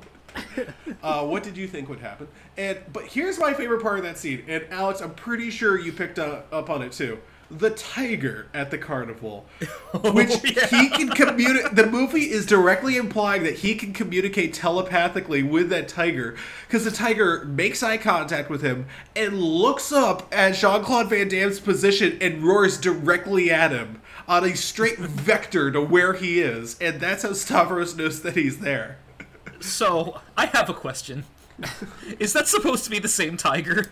uh, what did you think would happen? And but here's my favorite part of that scene. And Alex, I'm pretty sure you picked up, up on it too. The tiger at the carnival, oh, which he can communicate. The movie is directly implying that he can communicate telepathically with that tiger because the tiger makes eye contact with him and looks up at Jean Claude Van Damme's position and roars directly at him on a straight vector to where he is, and that's how Stavros knows that he's there. So, I have a question. Is that supposed to be the same tiger?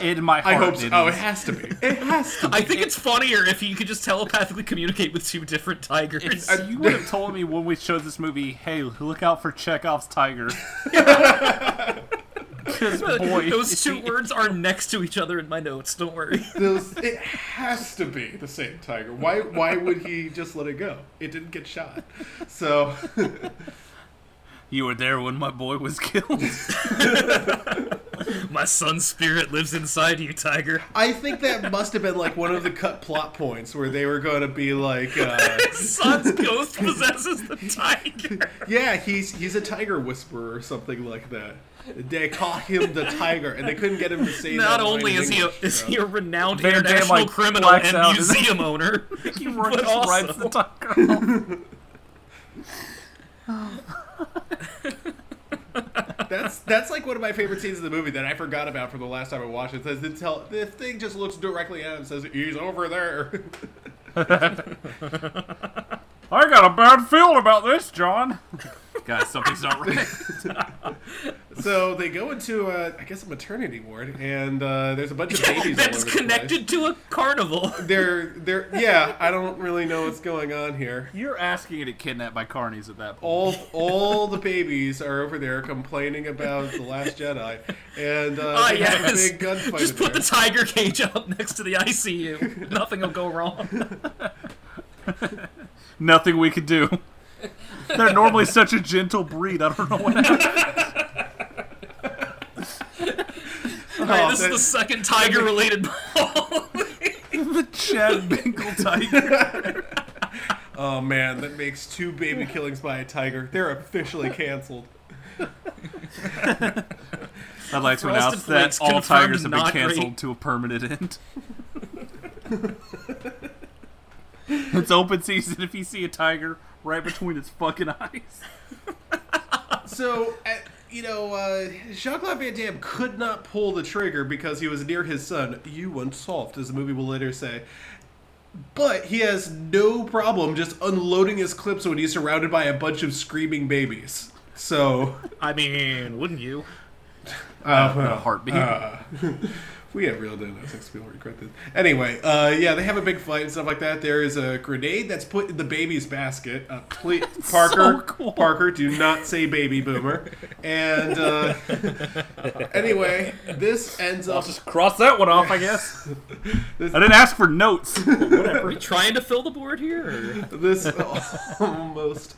In my I heart, hope so. it Oh, it has to be. It has to. be. I think it's funnier if you could just telepathically communicate with two different tigers. If uh, you would have told me when we showed this movie, hey, look out for Chekhov's tiger. Because boy, Those two he- words are next to each other in my notes. Don't worry. Those, it has to be the same tiger. Why? Why would he just let it go? It didn't get shot. So you were there when my boy was killed. My son's spirit lives inside you, tiger. I think that must have been like one of the cut plot points where they were going to be like, uh, Son's ghost possesses the tiger. yeah, he's he's a tiger whisperer or something like that. They call him the tiger, and they couldn't get him to say Not that line only in is he a, English, is he a renowned Van Damme, international like, criminal and museum owner, he runs, but also rides the tiger. That's that's like one of my favorite scenes in the movie that I forgot about from the last time I watched it. Says the tell the thing just looks directly at him and says he's over there. I got a bad feeling about this, John. Guys, something's not right. So they go into, uh, I guess, a maternity ward, and uh, there's a bunch of babies all That's over the place. connected to a carnival. They're, they're, yeah. I don't really know what's going on here. You're asking to get kidnapped by carnies at that point. All, all the babies are over there complaining about the Last Jedi, and uh, Ah, they have a yes. big gunfight. Just put there. the tiger cage up next to the ICU. Nothing will go wrong. Nothing we could do. They're normally such a gentle breed. I don't know what happened. All right, this is the second tiger-related ball. the Chad Bingle tiger. Oh man, that makes two baby killings by a tiger. They're officially canceled. I'd like to Frosted announce that all tigers have been canceled great. to a permanent end. it's open season if you see a tiger right between its fucking eyes. So, uh, you know, uh, Jean Claude Van Damme could not pull the trigger because he was near his son, you unsolved, as the movie will later say. But he has no problem just unloading his clips when he's surrounded by a bunch of screaming babies. So, I mean, wouldn't you? uh, A well, heartbeat. uh, we have real Dino Six people regret this. Anyway, uh, yeah, they have a big fight and stuff like that. There is a grenade that's put in the baby's basket. Uh, please, Parker, cool. Parker, do not say baby boomer. And uh, anyway, this ends up I'll up. just cross that one off, I guess. I didn't ask for notes. Are we trying to fill the board here? Or? This almost.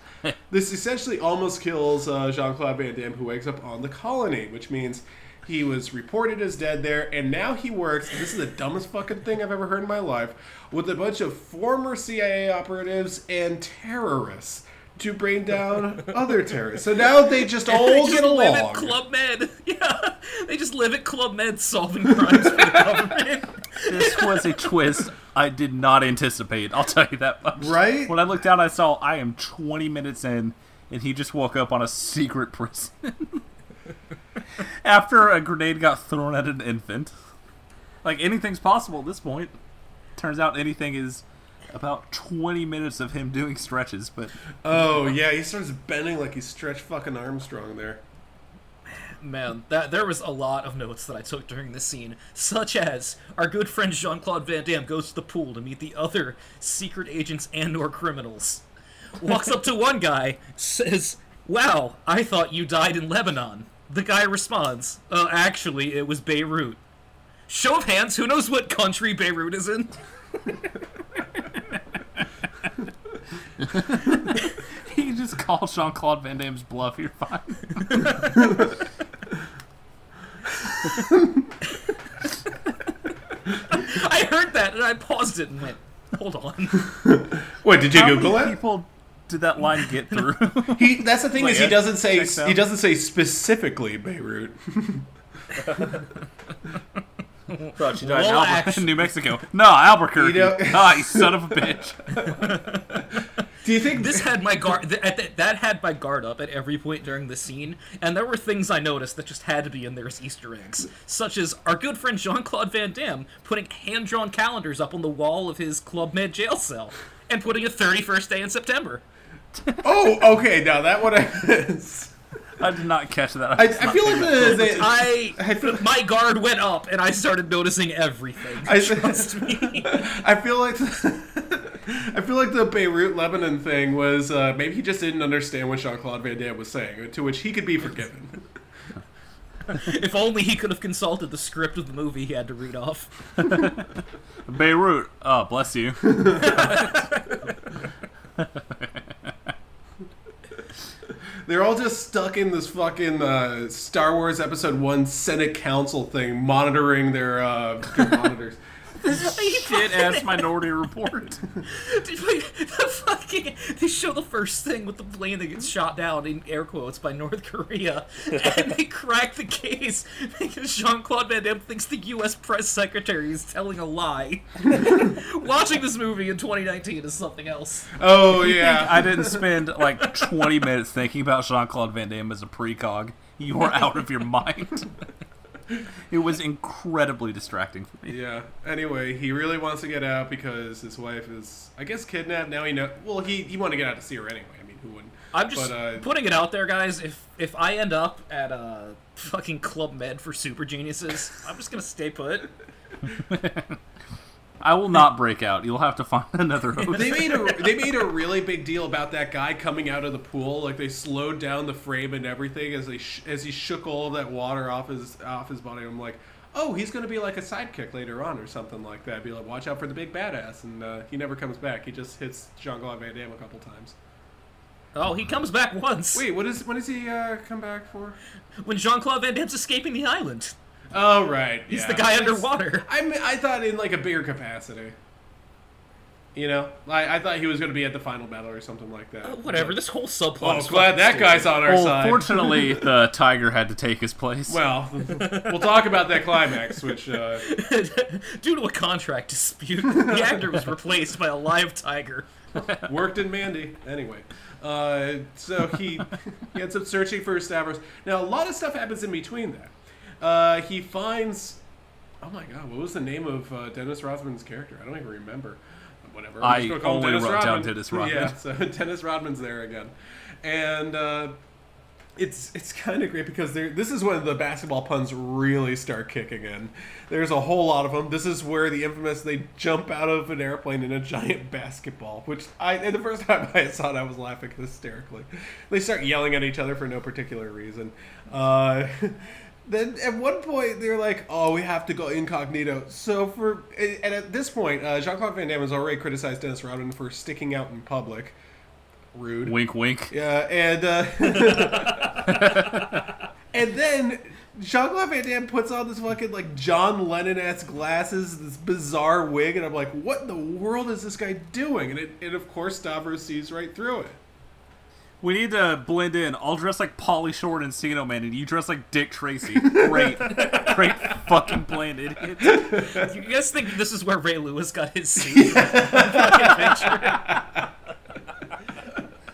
This essentially almost kills uh, Jean Claude Van Damme, who wakes up on the colony, which means he was reported as dead there, and now he works. This is the dumbest fucking thing I've ever heard in my life with a bunch of former CIA operatives and terrorists to bring down other terrorists. So now they just all they get just live along. at Club Med. Yeah, they just live at Club Med solving crimes for the government. this was a twist I did not anticipate. I'll tell you that much. Right? When I looked down, I saw I am 20 minutes in, and he just woke up on a secret prison after a grenade got thrown at an infant. Like anything's possible at this point. Turns out anything is about 20 minutes of him doing stretches, but Oh yeah, he starts bending like he's stretched fucking Armstrong there. Man, that there was a lot of notes that I took during this scene, such as our good friend Jean Claude Van Damme goes to the pool to meet the other secret agents and/or criminals. Walks up to one guy, says, "Wow, I thought you died in Lebanon." The guy responds, "Uh, actually, it was Beirut." Show of hands, who knows what country Beirut is in? he just called Jean Claude Van Damme's bluff. You're fine. I heard that and I paused it and went, "Hold on." Wait, did you How Google many it? people did that line get through? He that's the thing Like, is he doesn't say he doesn't say specifically Beirut. Thought you died Well, in Albuquerque, New Mexico. No, Albuquerque. You know- ah, you son of a bitch. Do you think this had my guard th- at th- that had my guard up at every point during the scene and there were things i noticed that just had to be in there as easter eggs such as our good friend jean-claude van damme putting hand-drawn calendars up on the wall of his club med jail cell and putting a 31st day in september Oh, okay. Now that one I missed. I did not catch that. I, was I feel like paying the, the i I feel, my guard went up and i started noticing everything I, trust me I feel like I feel like the Beirut Lebanon thing was uh, maybe he just didn't understand what Jean Claude Van Damme was saying, to which he could be forgiven. if only he could have consulted the script of the movie he had to read off Beirut. Oh, bless you. They're all just stuck in this fucking uh, Star Wars Episode One Senate Council thing, monitoring their, uh, their monitors. Shit ass Minority Report. Dude, like, the fucking, they show the first thing with the plane that gets shot down in air quotes by North Korea, and they crack the case because Jean Claude Van Damme thinks the U.S. press secretary is telling a lie. Watching this movie in 2019 is something else. Oh yeah, I didn't spend like 20 minutes thinking about Jean Claude Van Damme as a precog. You are out of your mind. It was incredibly distracting for me. Yeah. Anyway, he really wants to get out because his wife is, I guess, kidnapped. Now he know. Well, he he wanted to get out to see her anyway. I mean, who wouldn't? I'm just But, uh, putting it out there, guys. If if I end up at a fucking Club Med for super geniuses, I'm just gonna stay put. I will not break out. You'll have to find another host. They made a they made a really big deal about that guy coming out of the pool. Like they slowed down the frame and everything as they sh- as he shook all of that water off his off his body. I'm like, oh, he's gonna be like a sidekick later on or something like that. Be like, watch out for the big badass, and uh, he never comes back. He just hits Jean Claude Van Damme a couple times. Oh, he comes back once Wait, what is when does he uh, come back for? when Jean Claude Van Damme's escaping the island. Oh right, He's yeah. the guy underwater. I mean, I thought in like a bigger capacity. You know, I, I thought he was going to be at the final battle or something like that. Uh, Whatever. This whole subplot. Oh, is glad that stupid. guy's on our Well, side. fortunately, the tiger had to take his place. Well, we'll talk about that climax, which uh, Due to a contract dispute, the actor was replaced by a live tiger. worked in Mandy. Anyway, uh, so he, he ends up searching for Stavros. Now, a lot of stuff happens in between that. Uh, he finds. Oh my god, what was the name of uh, Dennis Rodman's character? I don't even remember. Whatever. I'm I just call him only Dennis wrote down Rodman. Dennis Rodman. Yeah, so Dennis Rodman's there again, and. Uh, it's it's kind of great because there. This is when the basketball puns really start kicking in. There's a whole lot of them. This is where the infamous they jump out of an airplane in a giant basketball, which I the first time I saw it, I was laughing hysterically. They start yelling at each other for no particular reason. Uh, then at one point they're like, "Oh, we have to go incognito." So for and at this point, uh, Jean Claude Van Damme has already criticized Dennis Rodman for sticking out in public. Rude. Wink, wink. Yeah, and uh, and then Jean Claude Van Damme puts on this fucking like John Lennon esque glasses, this bizarre wig, and I'm like, what in the world is this guy doing? And it, and of course Stavros sees right through it. We need to blend in. I'll dress like Pauly Shore and Encino Man, and you dress like Dick Tracy. Great, great fucking plan, idiot. You guys think this is where Ray Lewis got his suit? Fucking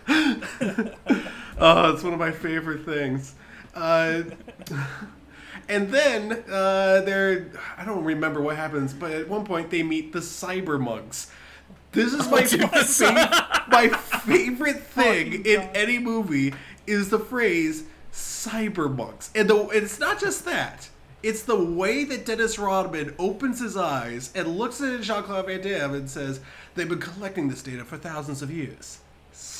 picture. Oh, it's one of my favorite things. Uh, and then uh, they're I don't remember what happens, but at one point they meet the cyber monks. This is my dude, fucking my favorite thing in any movie is the phrase cyber monks, and the and it's not just that. It's the way that Dennis Rodman opens his eyes and looks at Jean Claude Van Damme and says, "They've been collecting this data for thousands of years."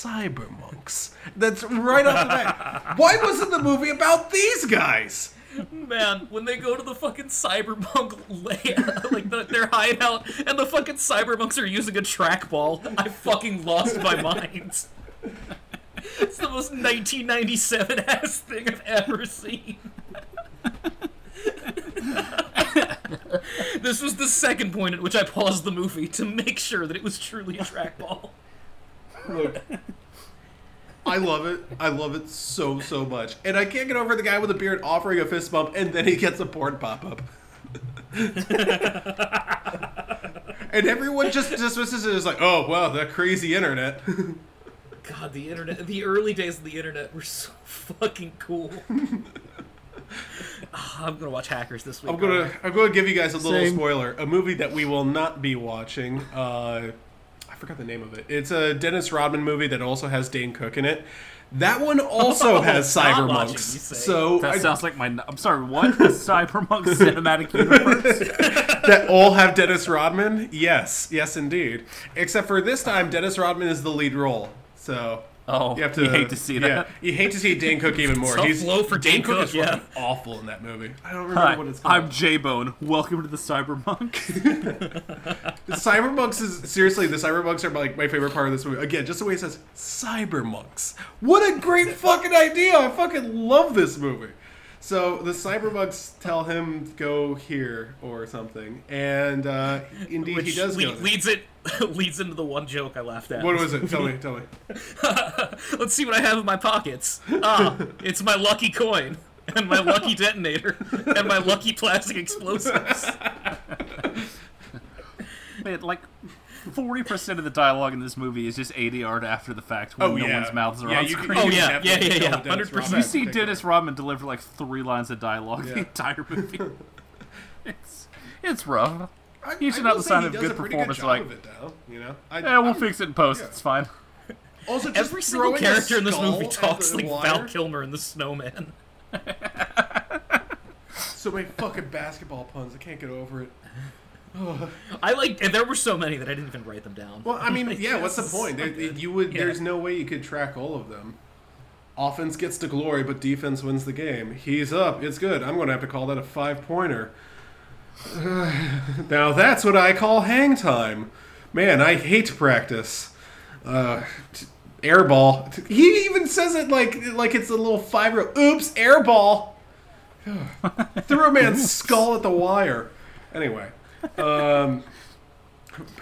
Cyber monks. That's right off the bat. Why wasn't the movie about these guys? Man, when they go to the fucking cyberpunk layout, like the, their hideout, and the fucking cyberpunks are using a trackball, I fucking lost my mind. It's the most 1997 ass thing I've ever seen. this was the second point at which I paused the movie to make sure that it was truly a trackball. Look, I love it. I love it so so much, and I can't get over the guy with a beard offering a fist bump, and then he gets a porn pop up. and everyone just dismisses it as like, "Oh, wow, that crazy internet." God, the internet, the early days of the internet were so fucking cool. Ah, I'm gonna watch Hackers this week. I'm gonna aren't I? I'm gonna give you guys a little Same. spoiler. A movie that we will not be watching. Uh, I forgot the name of it. It's a Dennis Rodman movie that also has Dane Cook in it. That one also has cyber monks. So That I- sounds like my. I'm sorry. What? The Cyberpunk cinematic universe? that all have Dennis Rodman. Yes, yes, indeed. Except for this time, Dennis Rodman is the lead role. So Oh, you have to you hate to see yeah, that. you hate to see Dane Cook even more. Tough He's low for Dane Cook. Cook, is yeah. fucking awful in that movie. I don't remember Hi, what it's called. I'm J Bone. Welcome to the Cyberpunk. The Cybermonks is seriously the Cybermonks are like my favorite part of this movie. Again, just the way it says Cybermonks. What a great fucking idea! I fucking love this movie. So the cyberbugs tell him go here or something, and uh, indeed Which he does le- go. there. leads it leads into the one joke I laughed at. What was it? Tell me. Tell me. Let's see what I have in my pockets. Ah, it's my lucky coin and my lucky detonator and my lucky plastic explosives. Man, like forty percent of the dialogue in this movie is just ADR after the fact when Oh, no yeah. one's mouths are Yeah, on you screen. Oh, you yeah, yeah, yeah, yeah, 100%. You see. Dennis Rodman deliver like three lines of dialogue Yeah. the entire movie. it's it's rough. I- Usually I not the sign of good performance, like- it, though, you know. I, Yeah, we'll I'm- fix it in post. yeah. It's fine. Also, Every single character in this movie talks like. Val Kilmer in The Snowman. So many fucking basketball puns. I can't get over it. I like, and there were so many that I didn't even write them down. Well, I mean, yeah. What's the point? There- you would. Yeah. There's no way you could track all of them. Offense gets to glory, but defense wins the game. He's up. It's good. I'm going to have to call that a five pointer. now that's what I call hang time. Man, I hate practice. Uh, t- air ball. He even says it like like it's a little five year. Oops, air ball. Threw a man's skull at the wire. Anyway, um,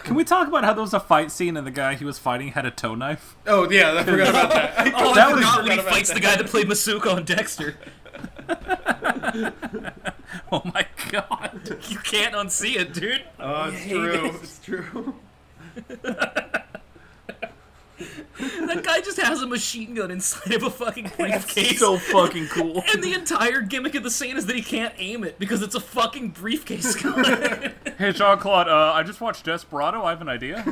Can we talk about how there was a fight scene and the guy he was fighting had a toe knife? oh yeah, I forgot about that. Oh, That I was- forgot when he fights the guy that played Masuka on Dexter. Oh my god! You can't unsee it, dude. Oh, it's true. It's true. That guy just has a machine gun inside of a fucking briefcase. so fucking cool. and the entire gimmick of the scene is that he can't aim it because it's a fucking briefcase gun. Hey, Jean Claude, uh, I just watched Desperado. I have an idea.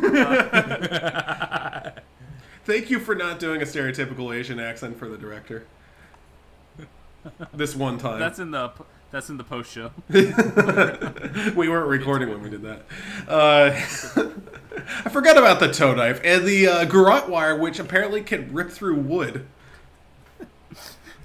Thank you for not doing a stereotypical Asian accent for the director. This one time. That's in the that's in the post show. we weren't recording when we did that. Uh, I forgot about the toe knife and the uh, garrote wire, which apparently can rip through wood.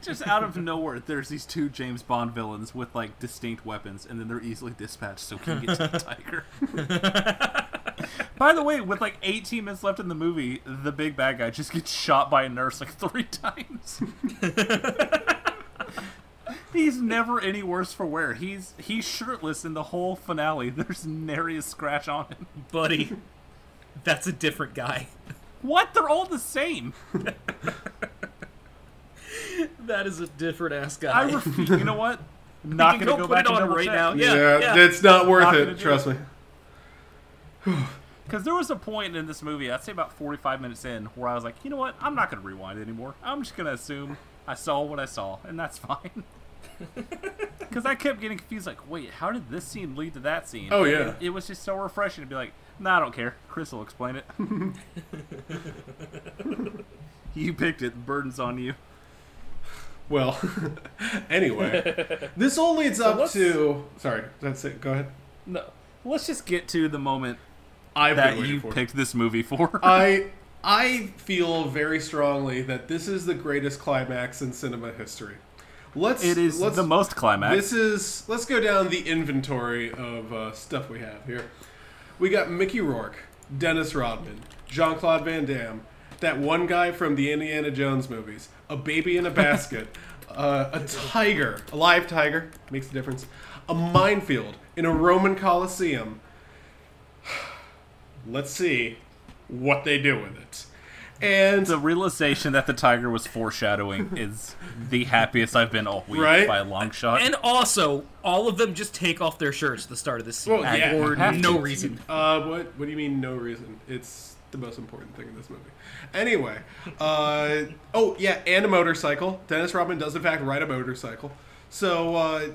Just out of nowhere, there's these two James Bond villains with like distinct weapons, and then they're easily dispatched so he can get to the tiger. By the way, with like 18 minutes left in the movie, the big bad guy just gets shot by a nurse like three times. He's never any worse for wear. He's he's shirtless in the whole finale. There's nary a scratch on him. Buddy, that's a different guy. What? They're all the same. That is a different ass guy. I refuse. You know what? Not gonna go go back it on double right check. now. Yeah, yeah. it's not worth Not it. Trust it. me. Because there was a point in this movie, I'd say about 45 minutes in, where I was like, you know what? I'm not going to rewind anymore. I'm just going to assume I saw what I saw, and that's fine. Because I kept getting confused, like, wait, how did this scene lead to that scene? Oh, yeah. It, it was just so refreshing to be like, nah, I don't care. Chris will explain it. you picked it. The burden's on you. Well, anyway, this all leads up to. Sorry, that's it. Go ahead. No. Let's just get to the moment I've that you for. picked this movie for. I I feel very strongly that this is the greatest climax in cinema history. Let's. it is let's, the most climax. This is. Let's go down the inventory of uh, stuff we have here. We got Mickey Rourke, Dennis Rodman, Jean Claude Van Damme, that one guy from the Indiana Jones movies, a baby in a basket, uh, a tiger, a live tiger, makes a difference, a minefield in a Roman Colosseum. Let's see what they do with it. And the realization that the tiger was foreshadowing is the happiest I've been all week Right? by a long shot. and also, all of them just take off their shirts at the start of this scene Well, yeah, for no to. reason. Uh, what? What do you mean? No reason. It's the most important thing in this movie. Anyway, uh, oh yeah, and a motorcycle. Dennis Rodman does in fact ride a motorcycle. So uh,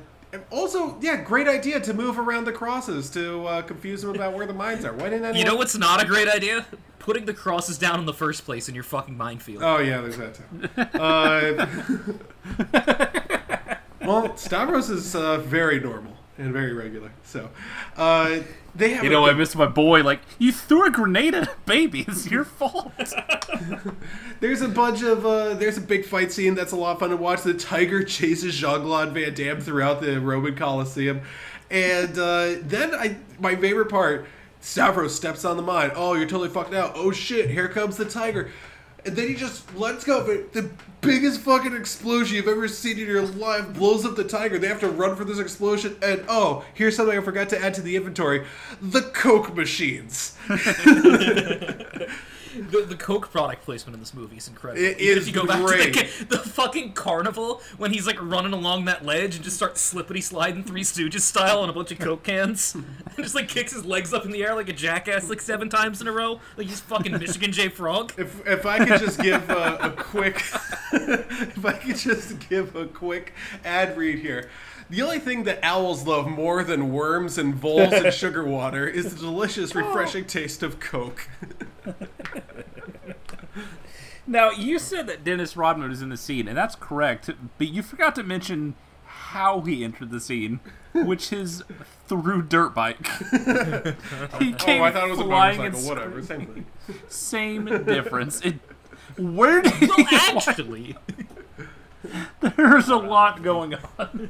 also, yeah, great idea to move around the crosses to uh, confuse them about where the mines are. Why didn't anyone? You know what's not a great idea? Putting the crosses down in the first place in your fucking minefield. Oh yeah, there's that too. Uh, well, Stavros is uh, very normal and very regular. So uh, they have. you know, I good- miss my boy. Like, you threw a grenade at a baby. It's your fault. There's a bunch of uh, there's a big fight scene that's a lot of fun to watch. The tiger chases Jean Claude Van Damme throughout the Roman Coliseum, and uh, then I my favorite part, Stavros steps on the mine. Oh, you're totally fucked out. Oh shit, here comes the tiger. And then he just lets go. But the biggest fucking explosion you've ever seen in your life blows up the tiger. They have to run for this explosion. And oh, here's something I forgot to add to the inventory: the Coke machines. the, the Coke product placement in this movie is incredible. It Even is if you go back great. to the, the fucking carnival when he's like running along that ledge and just starts slippity sliding Three Stooges style on a bunch of Coke cans, and just like kicks his legs up in the air like a jackass like seven times in a row, like he's fucking Michigan J Frog. If, if I could just give a, a quick, if I could just give a quick ad read here. The only thing that owls love more than worms and voles and sugar water is the delicious, oh. refreshing taste of Coke. Now, you said that Dennis Rodman was in the scene, and that's correct, but you forgot to mention how he entered the scene, which is through dirt bike. he came oh, I thought it was a flying motorcycle. and Whatever, same thing. Same difference. It, where did Well, he actually, There's a lot going on.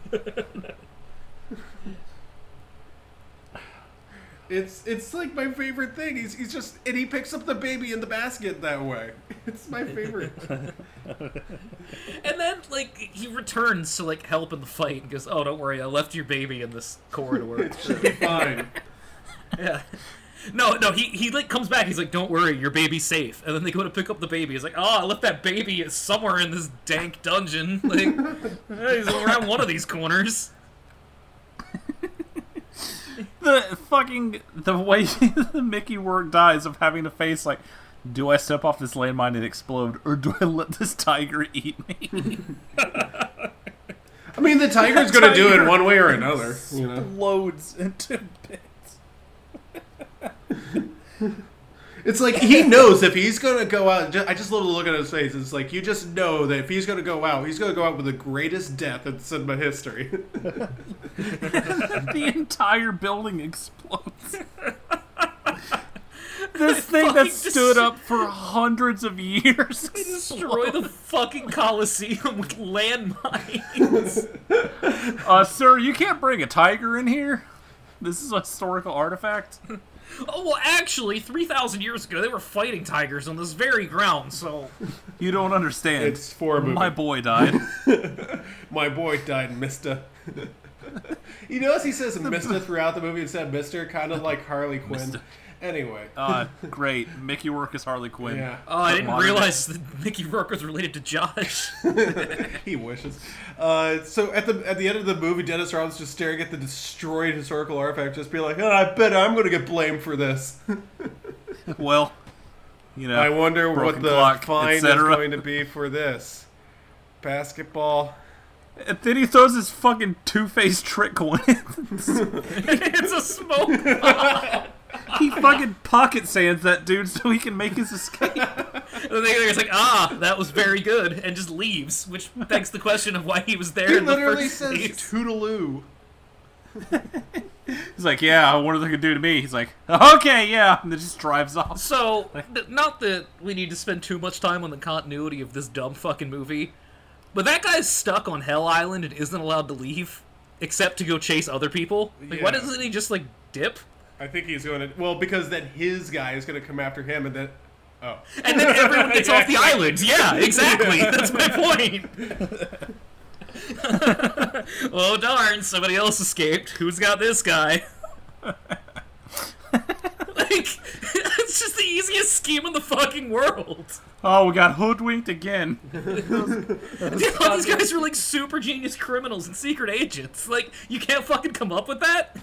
It's it's like my favorite thing. He's he's just and he picks up the baby in the basket that way. It's my favorite. and then like he returns to like help in the fight and goes, "Oh, don't worry, I left your baby in this corridor." it should be fine. Yeah. No, no, he, he like comes back. He's like, "Don't worry, your baby's safe." And then they go to pick up the baby. He's like, "Oh, I left that baby somewhere in this dank dungeon. Like, he's around one of these corners." The fucking the way the Mickey Rourke dies of having to face like, do I step off this landmine and explode, or do I let this tiger eat me? I mean, the tiger's gonna do it one way or another. You know, Explodes into bits. It's like he knows if he's gonna go out. ju- I just love the look at his face. It's like you just know that if he's gonna go out, he's gonna go out with the greatest death in cinema history. the entire building explodes. this thing that stood dis- up for hundreds of years. Destroy the fucking Coliseum with landmines. Uh, sir, you can't bring a tiger in here. This is a historical artifact. Oh well, actually, three thousand years ago, they were fighting tigers on this very ground. So You don't understand. It's for a movie. My boy died. My boy died, Mister. you notice he says Mister throughout the movie instead of Mister, kind of like Harley Quinn. Mister. Anyway, Uh, great. Mickey Rourke is Harley Quinn. yeah, oh, I didn't Modern- realize that Mickey Rourke was related to Josh. he wishes. Uh, so at the at the end of the movie, Dennis Rodman's just staring at the destroyed historical artifact, just be like, oh, "I bet I'm going to get blamed for this." Well, you know. I wonder what the clock, fine is going to be for this. Basketball. And then he throws his fucking two-faced trick coin. it's a smoke. He fucking pocket sands that dude so he can make his escape. And then they're like, ah, that was very good, and just leaves, which begs the question of why he was there He in the literally first says place. "toodaloo." He's like, yeah, what wonder what they could do to me. He's like, okay, yeah, and then just drives off. So, th- not that we need to spend too much time on the continuity of this dumb fucking movie, but that guy's stuck on Hell Island and isn't allowed to leave, except to go chase other people. Like, why doesn't he just like dip? I think he's going to. Well, because then his guy is going to come after him, and then. Oh. And then everyone gets off the island. Yeah, exactly. That's my point. oh darn! Somebody else escaped. Who's got this guy? like, it's just the easiest scheme in the fucking world. Oh, we got hoodwinked again. All these guys are like super genius criminals and secret agents. Like, you can't fucking come up with that.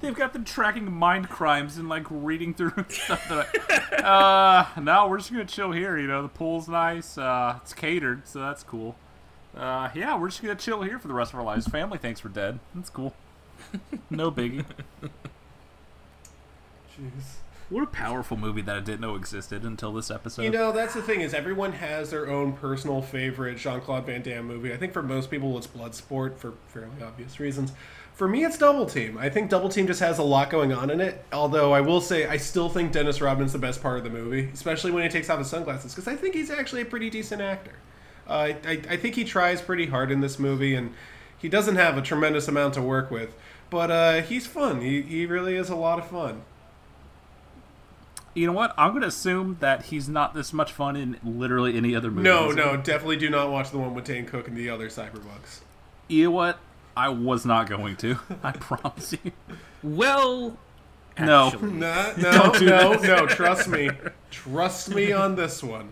They've got them tracking mind crimes and like reading through stuff that. I, uh, no, we're just gonna chill here. You know, the pool's nice. Uh, it's catered, so that's cool. Uh, yeah, we're just gonna chill here for the rest of our lives. Family thinks we're dead. That's cool. No biggie. Jeez. What a powerful movie that I didn't know existed until this episode. You know, that's the thing is everyone has their own personal favorite Jean Claude Van Damme movie. I think for most people it's Bloodsport for fairly obvious reasons. For me, it's Double Team. I think Double Team just has a lot going on in it. Although I will say, I still think Dennis Rodman's the best part of the movie, especially when he takes off his sunglasses, because I think he's actually a pretty decent actor. Uh, I, I, I think he tries pretty hard in this movie, and he doesn't have a tremendous amount to work with. But uh, he's fun. He, he really is a lot of fun. You know what? I'm gonna assume that he's not this much fun in literally any other movie. No, no, definitely do not watch the one with Dane Cook and the other Cyberbugs. You know what? I was not going to. I promise you. Well, No. Actually. No, no, Don't no, this. no. Trust me. Trust me on this one.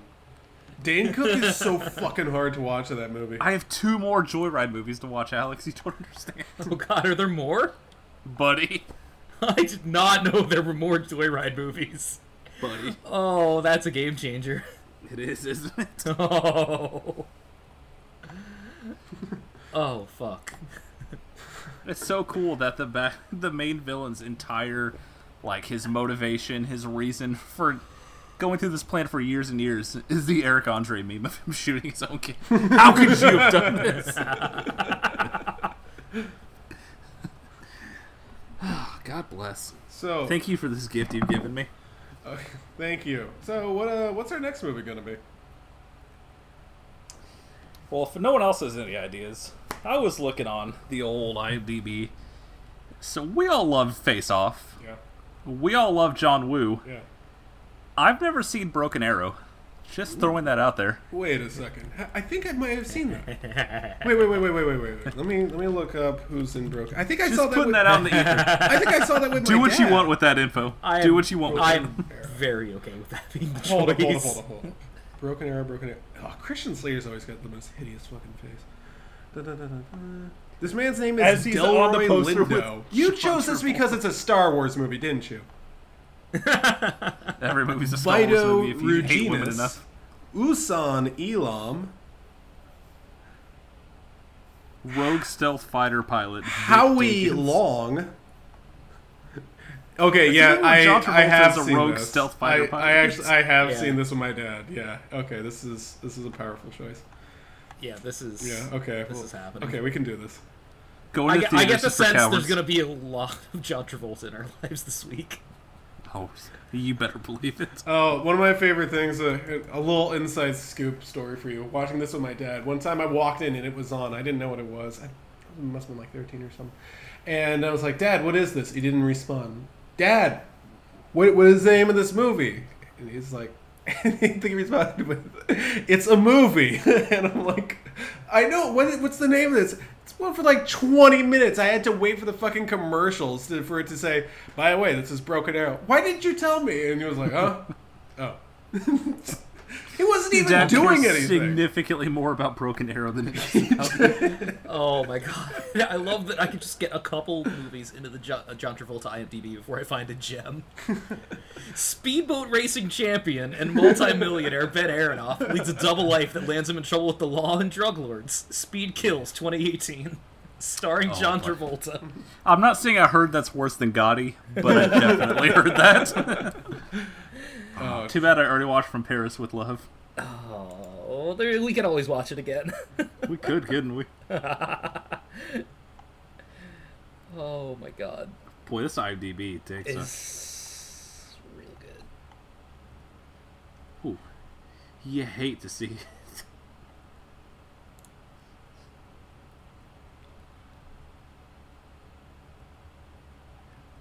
Dane Cook is so fucking hard to watch in that movie. I have two more Joyride movies to watch, Alex. You don't understand. Oh god, are there more? Buddy. I did not know there were more Joyride movies. Buddy. Oh, that's a game changer. It is, isn't it? Oh. Oh fuck. It's so cool that the ba- the main villain's entire like his motivation, his reason for going through this plan for years and years is the Eric Andre meme of him shooting his own kid. How could you have done this? God bless. So Thank you for this gift you've given me. Okay, thank you. So what? Uh, what's our next movie gonna be? Well, if no one else has any ideas, I was looking on the old IMDb. So we all love Face Off. Yeah, We all love John Woo. yeah. I've never seen Broken Arrow. Just throwing that out there. Wait a second. I- I think I might have seen that. Wait, wait, wait, wait, wait, wait, wait. Let me let me look up who's in Broken. I think I Just saw that. putting with, that out in the ether. I think I saw that with Do my what you dad. want with that info. I Do what you want with that info. I'm very okay with that being the choice. Hold on, hold on, hold on, hold on. Broken Arrow, Broken Arrow. Oh, Christian Slater's always got the most hideous fucking face. Da, da, da, da, da. This man's name is As he's on the Delroy poster with You chose this because it's a Star Wars movie, didn't you? Every movie's a Star Wars Vito movie if you hate women Ruginis, enough. Usan Elam, Rogue stealth fighter pilot. Vic Howie Jenkins. Long. Okay, Is yeah, anyone I, John Travolta I have as a seen rogue this. stealth fighter I, pilot? I actually I have Yeah. seen this with my dad. Yeah. Okay, this is this is a powerful choice. Yeah, this is. Yeah. Okay. This well, is happening. Okay, we can do this. Going I to get, I get the sense cowards. there's gonna be a lot of John Travolta in our lives this week. Oh, you better believe it. Oh, one of my favorite things, uh, a little inside scoop story for you. Watching this with my dad. One time I walked in and it was on. I didn't know what it was. I it must have been like 13 or something. And I was like, Dad, what is this? He didn't respond. Dad, what, what is the name of this movie? And he's like, He responded with, It's a movie. and I'm like, I know. What, what's the name of this? It's one for like 20 minutes. I had to wait for the fucking commercials to, for it to say, by the way, this is Broken Arrow. Why didn't you tell me? And he was like, huh? oh. he wasn't even Dad doing cares anything. significantly more about Broken Arrow than he does about Oh my god! I love that I can just get a couple movies into the John, uh, John Travolta IMDb before I find a gem. Speedboat racing champion and multimillionaire Ben Aronoff leads a double life that lands him in trouble with the law and drug lords. Speed Kills 2018, starring John. Travolta. I'm not saying I heard that's worse than Gotti, but I definitely heard that. Oh, Too bad I already watched From Paris with Love. Oh, there, we can always watch it again. We could, couldn't we? oh my god, Boy, this IMDb takes a... it's real good. Ooh, you hate to see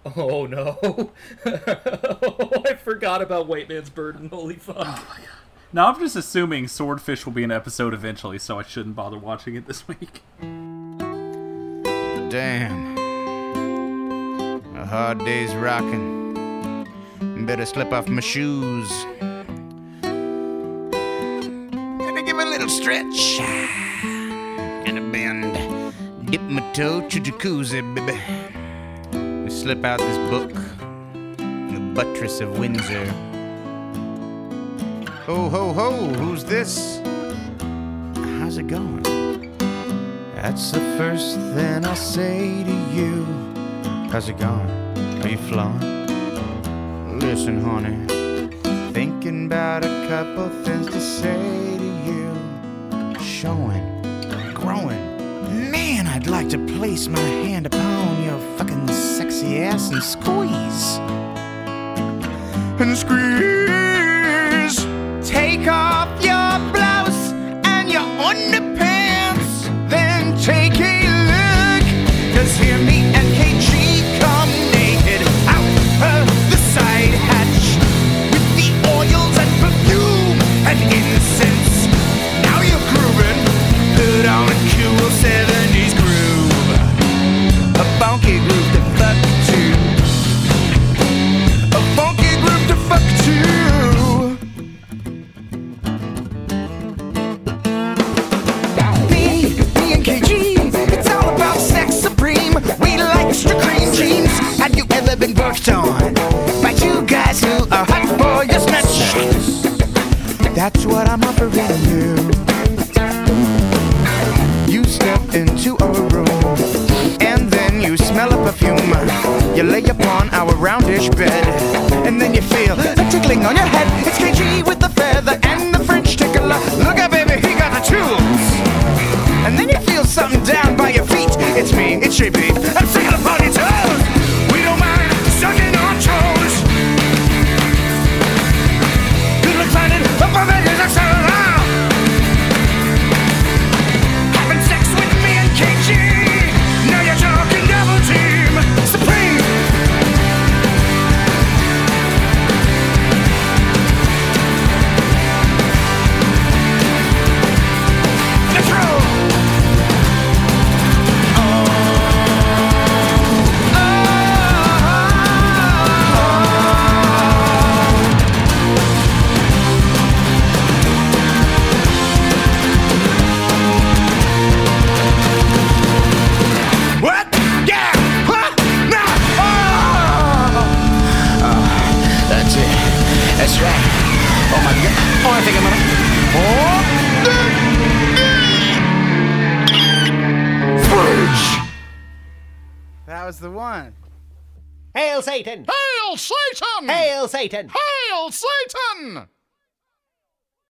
Oh no! I forgot about White Man's Burden. Holy fuck! Oh, now I'm just assuming Swordfish will be an episode eventually, so I shouldn't bother watching it this week. Damn. A hard day's rocking. Better slip off my shoes. Gonna give a little stretch. And a bend. Dip my toe to jacuzzi, baby. We slip out this book. The buttress of Windsor. Ho, ho, ho, who's this? How's it going? That's the first thing I'll say to you. How's it going? Are you flowing? Listen, honey. Thinking about a couple things to say to you. Showing, growing. I'd like to place my hand upon your fucking sexy ass and squeeze. And squeeze. Take off your blouse and your underpants. Then take a look. Cause hear me